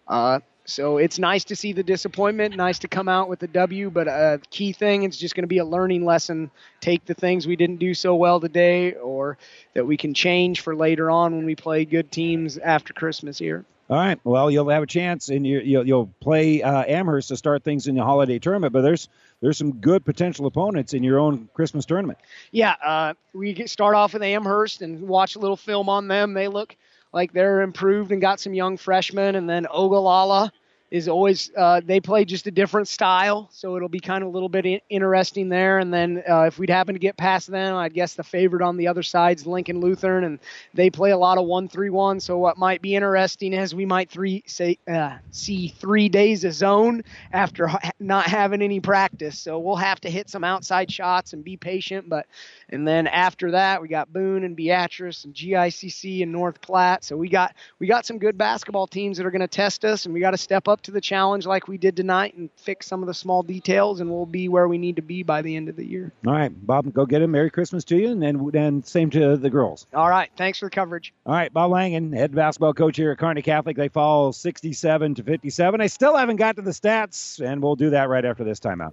Uh, so it's nice to see the disappointment, nice to come out with the W, but a uh, key thing it's just going to be a learning lesson. Take the things we didn't do so well today or that we can change for later on when we play good teams after Christmas here. All right. Well, you'll have a chance, and you, will you'll play uh, Amherst to start things in the holiday tournament. But there's there's some good potential opponents in your own Christmas tournament. Yeah, uh, we start off with Amherst and watch a little film on them. They look like they're improved and got some young freshmen. And then Ogallala is always uh, they play just a different style, so it'll be kind of a little bit interesting there. And then uh, if we'd happen to get past them, I'd guess the favorite on the other side is Lincoln Lutheran, and they play a lot of one-three-one. So what might be interesting is we might three say uh, see three days of zone after ha- not having any practice. So we'll have to hit some outside shots and be patient. But and then after that, we got Boone and Beatrice and GICC and North Platte. So we got we got some good basketball teams that are going to test us, and we got to step up to the challenge like we did tonight and fix some of the small details, and we'll be where we need to be by the end of the year. All right, Bob, go get him. Merry Christmas to you, and then and same to the girls. All right, thanks for the coverage. All right, Bob Langen, head basketball coach here at Kearney Catholic. They fall 67 to 57. I still haven't got to the stats, and we'll do that right after this timeout.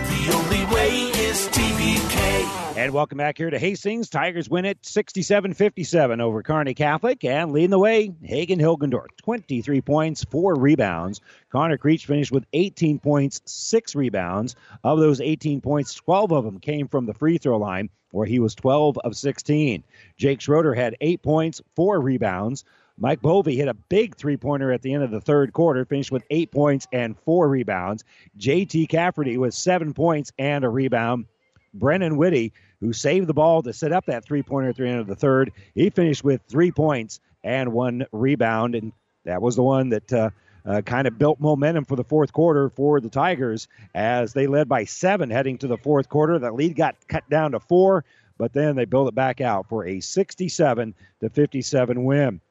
the only way is TBK. And welcome back here to Hastings. Tigers win it 67 57 over Kearney Catholic and leading the way, Hagen Hilgendorf. 23 points, four rebounds. Connor Creech finished with 18 points, six rebounds. Of those 18 points, 12 of them came from the free throw line, where he was 12 of 16. Jake Schroeder had eight points, four rebounds. Mike Bovey hit a big three pointer at the end of the third quarter, finished with eight points and four rebounds. JT Cafferty with seven points and a rebound. Brennan Whitty, who saved the ball to set up that three pointer at the end of the third. He finished with three points and one rebound, and that was the one that uh, uh, kind of built momentum for the fourth quarter for the Tigers as they led by seven heading to the fourth quarter. That lead got cut down to four, but then they built it back out for a 67 to 57 win.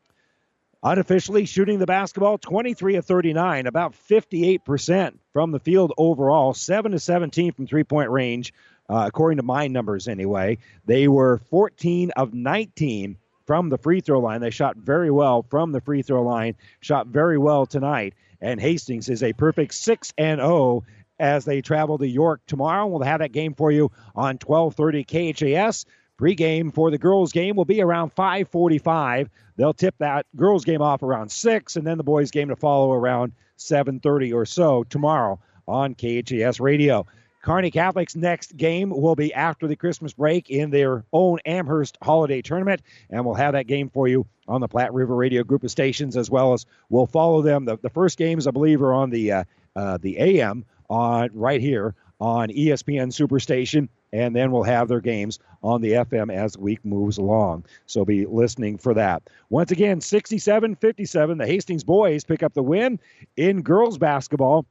Unofficially shooting the basketball 23 of 39, about 58% from the field overall, 7 to 17 from three point range, uh, according to my numbers anyway. They were 14 of 19 from the free throw line. They shot very well from the free throw line, shot very well tonight. And Hastings is a perfect 6 and 0 as they travel to York tomorrow. We'll have that game for you on 12:30 KHAS. Pre-game for the girls' game will be around 5:45. They'll tip that girls' game off around six, and then the boys' game to follow around 7:30 or so tomorrow on KHAS Radio. Kearney Catholic's next game will be after the Christmas break in their own Amherst Holiday Tournament, and we'll have that game for you on the Platte River Radio group of stations, as well as we'll follow them. The, the first games, I believe, are on the uh, uh, the AM on right here on ESPN Superstation, and then we'll have their games on the FM as the week moves along. So be listening for that. Once again, 67 57, the Hastings boys pick up the win in girls basketball.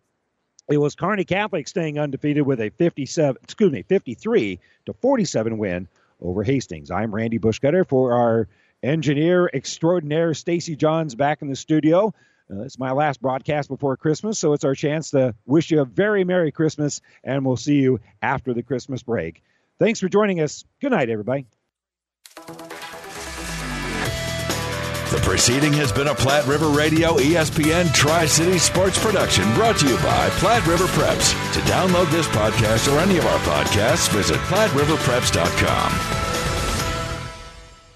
It was Kearney Catholic staying undefeated with a 57, excuse me, 53 to 47 win over Hastings. I'm Randy Bushcutter for our engineer extraordinaire Stacy Johns back in the studio. Uh, it's my last broadcast before Christmas, so it's our chance to wish you a very Merry Christmas, and we'll see you after the Christmas break. Thanks for joining us. Good night, everybody. The proceeding has been a Platte River Radio ESPN Tri City Sports production brought to you by Platte River Preps. To download this podcast or any of our podcasts, visit PlatteRiverPreps.com.